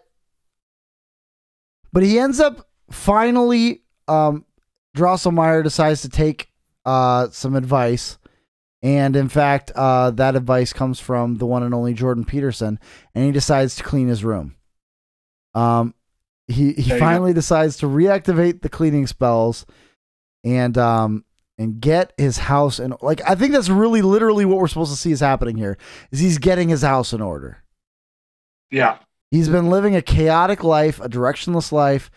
But he ends up finally. Um. Drosselmeyer decides to take uh some advice. And in fact, uh, that advice comes from the one and only Jordan Peterson, and he decides to clean his room. Um, he he finally decides to reactivate the cleaning spells, and um and get his house and like I think that's really literally what we're supposed to see is happening here is he's getting his house in order. yeah He's been living a chaotic life, a directionless life,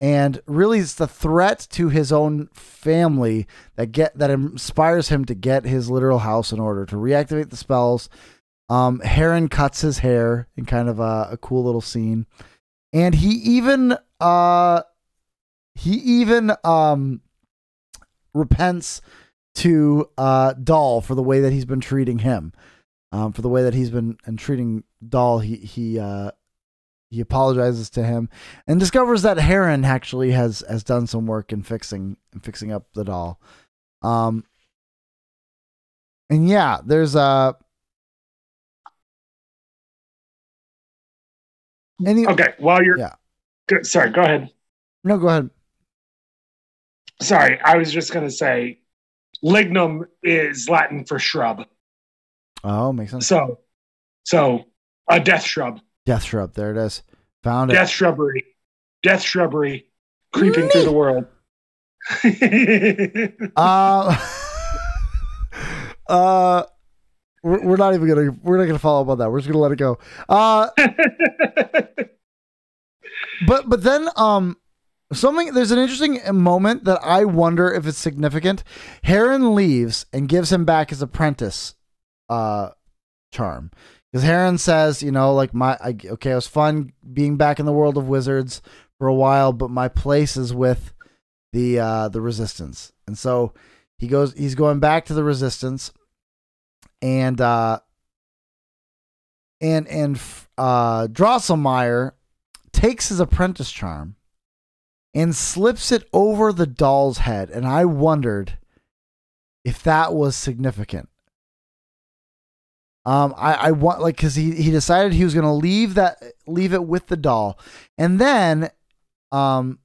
and really it's the threat to his own family that get that inspires him to get his literal house in order to reactivate the spells. Um, Heron cuts his hair in kind of a, a cool little scene, and he even uh he even um repents to uh Doll for the way that he's been treating him. Um, for the way that he's been and treating Doll, he he uh he apologizes to him and discovers that Heron actually has has done some work in fixing in fixing up the doll. Um and yeah, there's a any okay while you're Yeah. good sorry go ahead No, go ahead. sorry i was just going to say lignum is latin for shrub Oh, makes sense. so so a death shrub Death shrub, there it is. Found it. death shrubbery death shrubbery creeping through the world Uh, uh, we're, we're not even gonna we're not gonna follow up on that. We're just gonna let it go. Uh, but but then um, something there's an interesting moment that I wonder if it's significant. Heron leaves and gives him back his apprentice, uh, charm. Because Heron says, you know, like my I, okay, it was fun being back in the world of wizards for a while, but my place is with the uh the resistance. And so he goes he's going back to the resistance and uh and and uh Drosselmeyer takes his apprentice charm and slips it over the doll's head and I wondered if that was significant. Um, I, I want like because he he decided he was gonna leave that leave it with the doll, and then, um,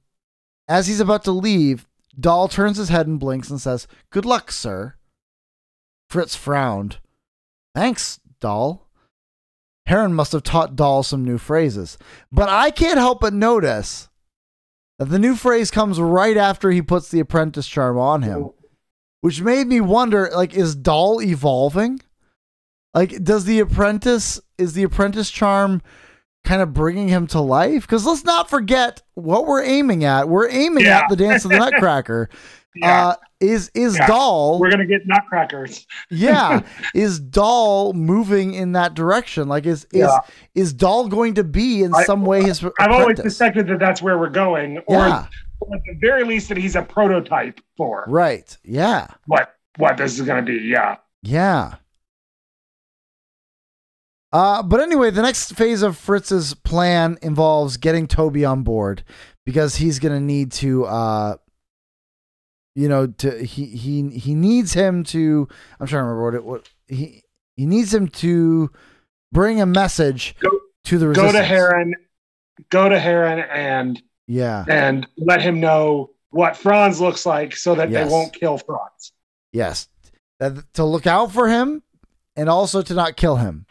as he's about to leave, doll turns his head and blinks and says, "Good luck, sir." Fritz frowned. Thanks, doll. Heron must have taught doll some new phrases, but I can't help but notice that the new phrase comes right after he puts the apprentice charm on him, which made me wonder: like, is doll evolving? Like, does the apprentice is the apprentice charm kind of bringing him to life? Because let's not forget what we're aiming at. We're aiming Yeah. at the dance of the Nutcracker. Yeah. Uh, is is Yeah. doll? We're gonna get nutcrackers. yeah, is doll moving in that direction? Like, is is Yeah. is doll going to be in I- some way his I've always suspected that that's where we're going, or Yeah. or at the very least that he's a prototype for Right. Yeah. what what this is going to be. Yeah. Yeah. Uh, but anyway, the next phase of Fritz's plan involves getting Toby on board because he's gonna need to, uh, you know, to he he he needs him to. I'm trying to remember what it what he he needs him to bring a message to the Go to Heron. Go to Heron and Yeah. and let him know what Franz looks like, so that Yes. they won't kill Franz. Yes. That, to look out for him and also to not kill him.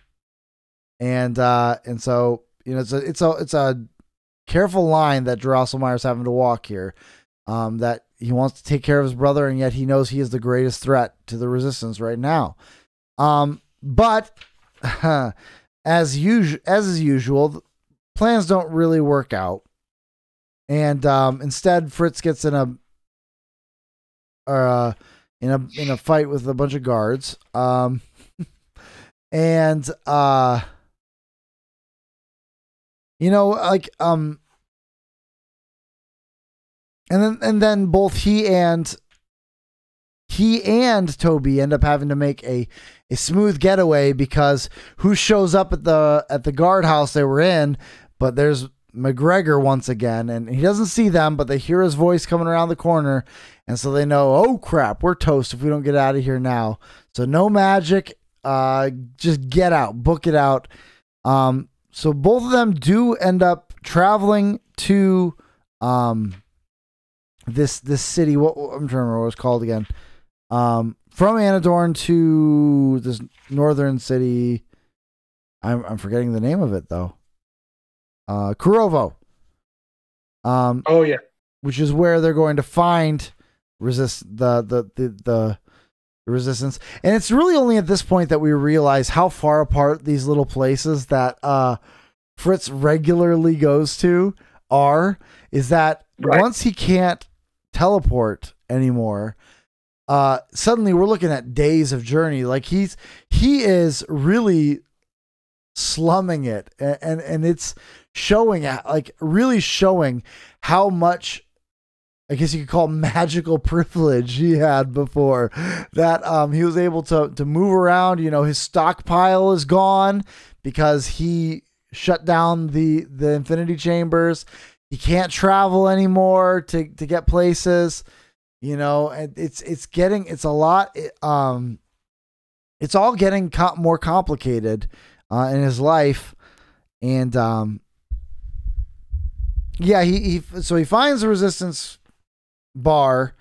And uh and so, you know, it's a it's a it's a careful line that Drosselmeyer's having to walk here. Um that he wants to take care of his brother and yet he knows he is the greatest threat to the resistance right now. Um but as usual as is usual, plans don't really work out. And um instead Fritz gets in a uh in a in a fight with a bunch of guards. Um and uh you know like um and then and then both he and he and Toby end up having to make a a smooth getaway because who shows up at the at the guardhouse they were in but there's McGregor once again and he doesn't see them but they hear his voice coming around the corner and so they know oh crap we're toast if we don't get out of here now. So no magic uh just get out book it out. Um so both of them do end up traveling to um this this city. What I'm trying to remember what it's called again. Um from Anadorn to this northern city. I'm I'm forgetting the name of it though. Uh Kurovo. Um oh yeah. which is where they're going to find resist the the the, the resistance and it's really only at this point that we realize how far apart these little places that uh fritz regularly goes to are is that Right. once he can't teleport anymore uh suddenly we're looking at days of journey like he's he is really slumming it and and, and it's showing at- like really showing how much I guess you could call magical privilege he had before. That um he was able to to move around you know his stockpile is gone because he shut down the the infinity chambers. He can't travel anymore to to get places you know and it's it's getting it's a lot um it's all getting co- more complicated uh in his life. And um yeah he, he so he finds the resistance bar.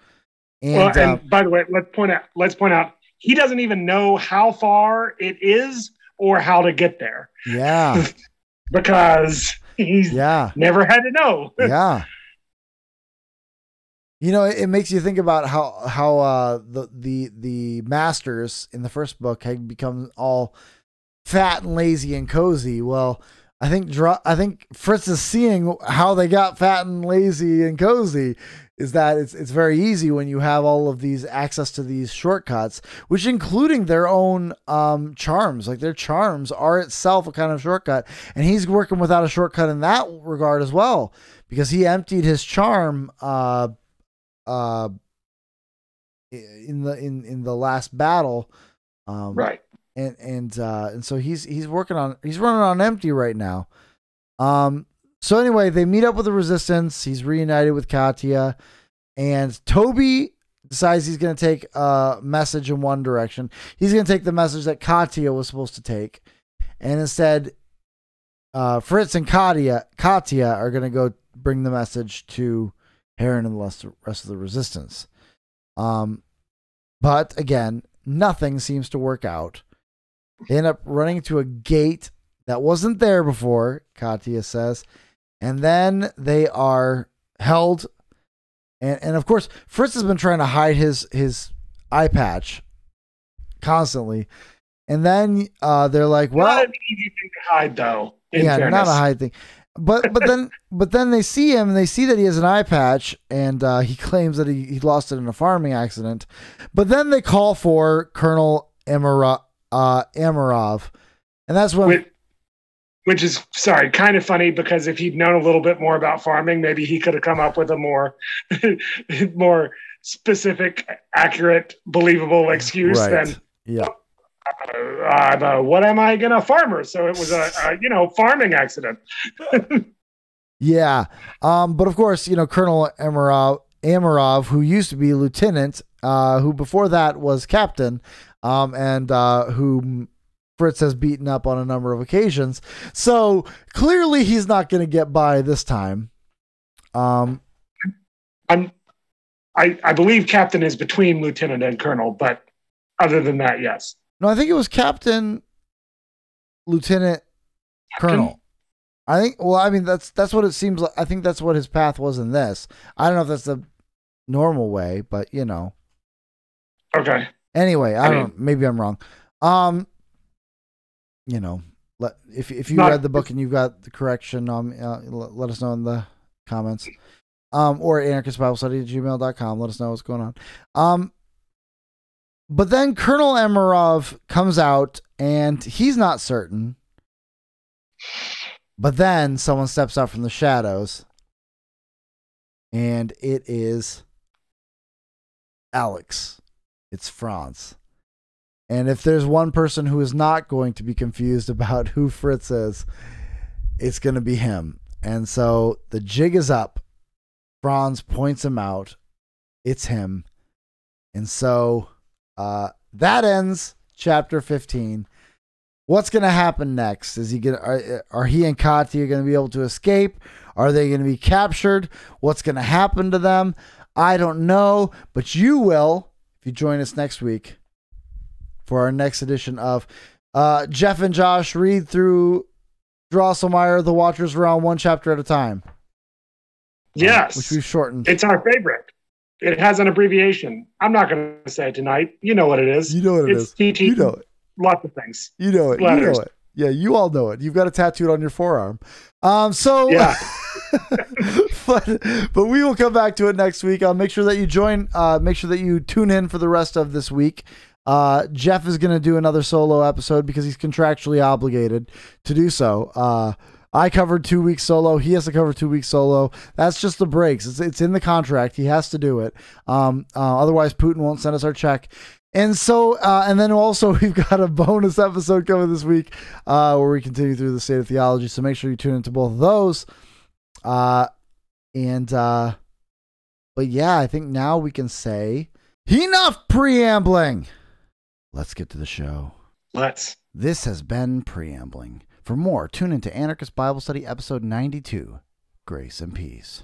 And, well, uh, by the way, let's point out let's point out he doesn't even know how far it is or how to get there. Yeah. Because he's yeah. never had to know. yeah. You know it, it makes you think about how how uh the the the masters in the first book had become all fat and lazy and cozy. Well i think i think fritz is seeing how they got fat and lazy and cozy is that it's it's very easy when you have all of these access to these shortcuts, which including their own um, charms. Like their charms are itself a kind of shortcut, and he's working without a shortcut in that regard as well because he emptied his charm uh, uh, in the in in the last battle. Um, Right. and and uh and so he's he's working on he's running on empty right now um so anyway they meet up with the resistance. He's reunited with katya and toby decides he's going to take a message in one direction. He's going to take the message that katya was supposed to take. And instead uh fritz and katya katya are going to go bring the message to heron and the rest of the resistance. Um but again nothing seems to work out. They end up running to a gate that wasn't there before, Katya says. And then they are held. And, and of course, Fritz has been trying to hide his, his eye patch constantly. And then uh, they're like, well, Not an easy thing to hide, though. Yeah, fairness. not a hide thing. But but then but then they see him and they see that he has an eye patch and uh, he claims that he, he lost it in a farming accident. But then they call for Colonel Amara, uh, Amarov, and that's when Which, which is sorry, kind of funny because if he'd known a little bit more about farming, maybe he could have come up with a more, more specific, accurate, believable excuse right, than yeah, uh, I'm a, what am I gonna farmer? So it was a, a you know farming accident. yeah. Um, but of course, you know Colonel Amarov, Amarov, who used to be lieutenant, uh, who before that was captain, um, and uh, who Fritz has beaten up on a number of occasions. So clearly, he's not going to get by this time. Um, I'm, I I believe captain is between lieutenant and colonel, but other than that, yes. no, I think it was captain, lieutenant, colonel. I think. Well, I mean, that's that's what it seems like. I think that's what his path was in this. I don't know if that's the normal way, but you know. Okay. Anyway, I I don't. maybe I'm wrong. Um, you know, let if if you Not- read the book and you've got the correction, um, uh, let, let us know in the comments. Um, or anarchistbiblestudy at gmail.com. Let us know what's going on. Um, but then Colonel Emerov comes out and he's not certain. But then someone steps out from the shadows, and it is Alex. It's Franz. And if there's one person who is not going to be confused about who Fritz is, it's going to be him. And so the jig is up. Franz points him out. It's him. And so uh, that ends chapter 15. What's going to happen next? Is he going are, are he and Katya going to be able to escape? Are they going to be captured? What's going to happen to them? I don't know, but you will if you join us next week for our next edition of uh, Jeff and Josh read through Drosselmeyer, The Watcher's Realm, one chapter at a time. Yes. Which we've shortened. It's our favorite. It has an abbreviation. I'm not going to say it tonight. You know what it is. You know what it it's is. TT. You know it. Lots of things. You know it. Letters. You know it. Yeah, you all know it. You've got a tattooed on your forearm. Um, so Yeah. but but we will come back to it next week. Uh, make sure that you join. Uh, make sure that you tune in for the rest of this week. Uh, Jeff is going to do another solo episode because he's contractually obligated to do so. Uh, I covered two weeks solo. He has to cover two weeks solo. That's just the breaks. It's it's in the contract. He has to do it. Um, uh, otherwise, Putin won't send us our check. And so, uh, and then also we've got a bonus episode coming this week uh, where we continue through the state of theology. So make sure you tune into both of those. Uh, and uh, but yeah, I think now we can say enough preambling. Let's get to the show. Let's. This has been preambling. For more, tune into Anarchist Bible Study episode 92 Grace and Peace.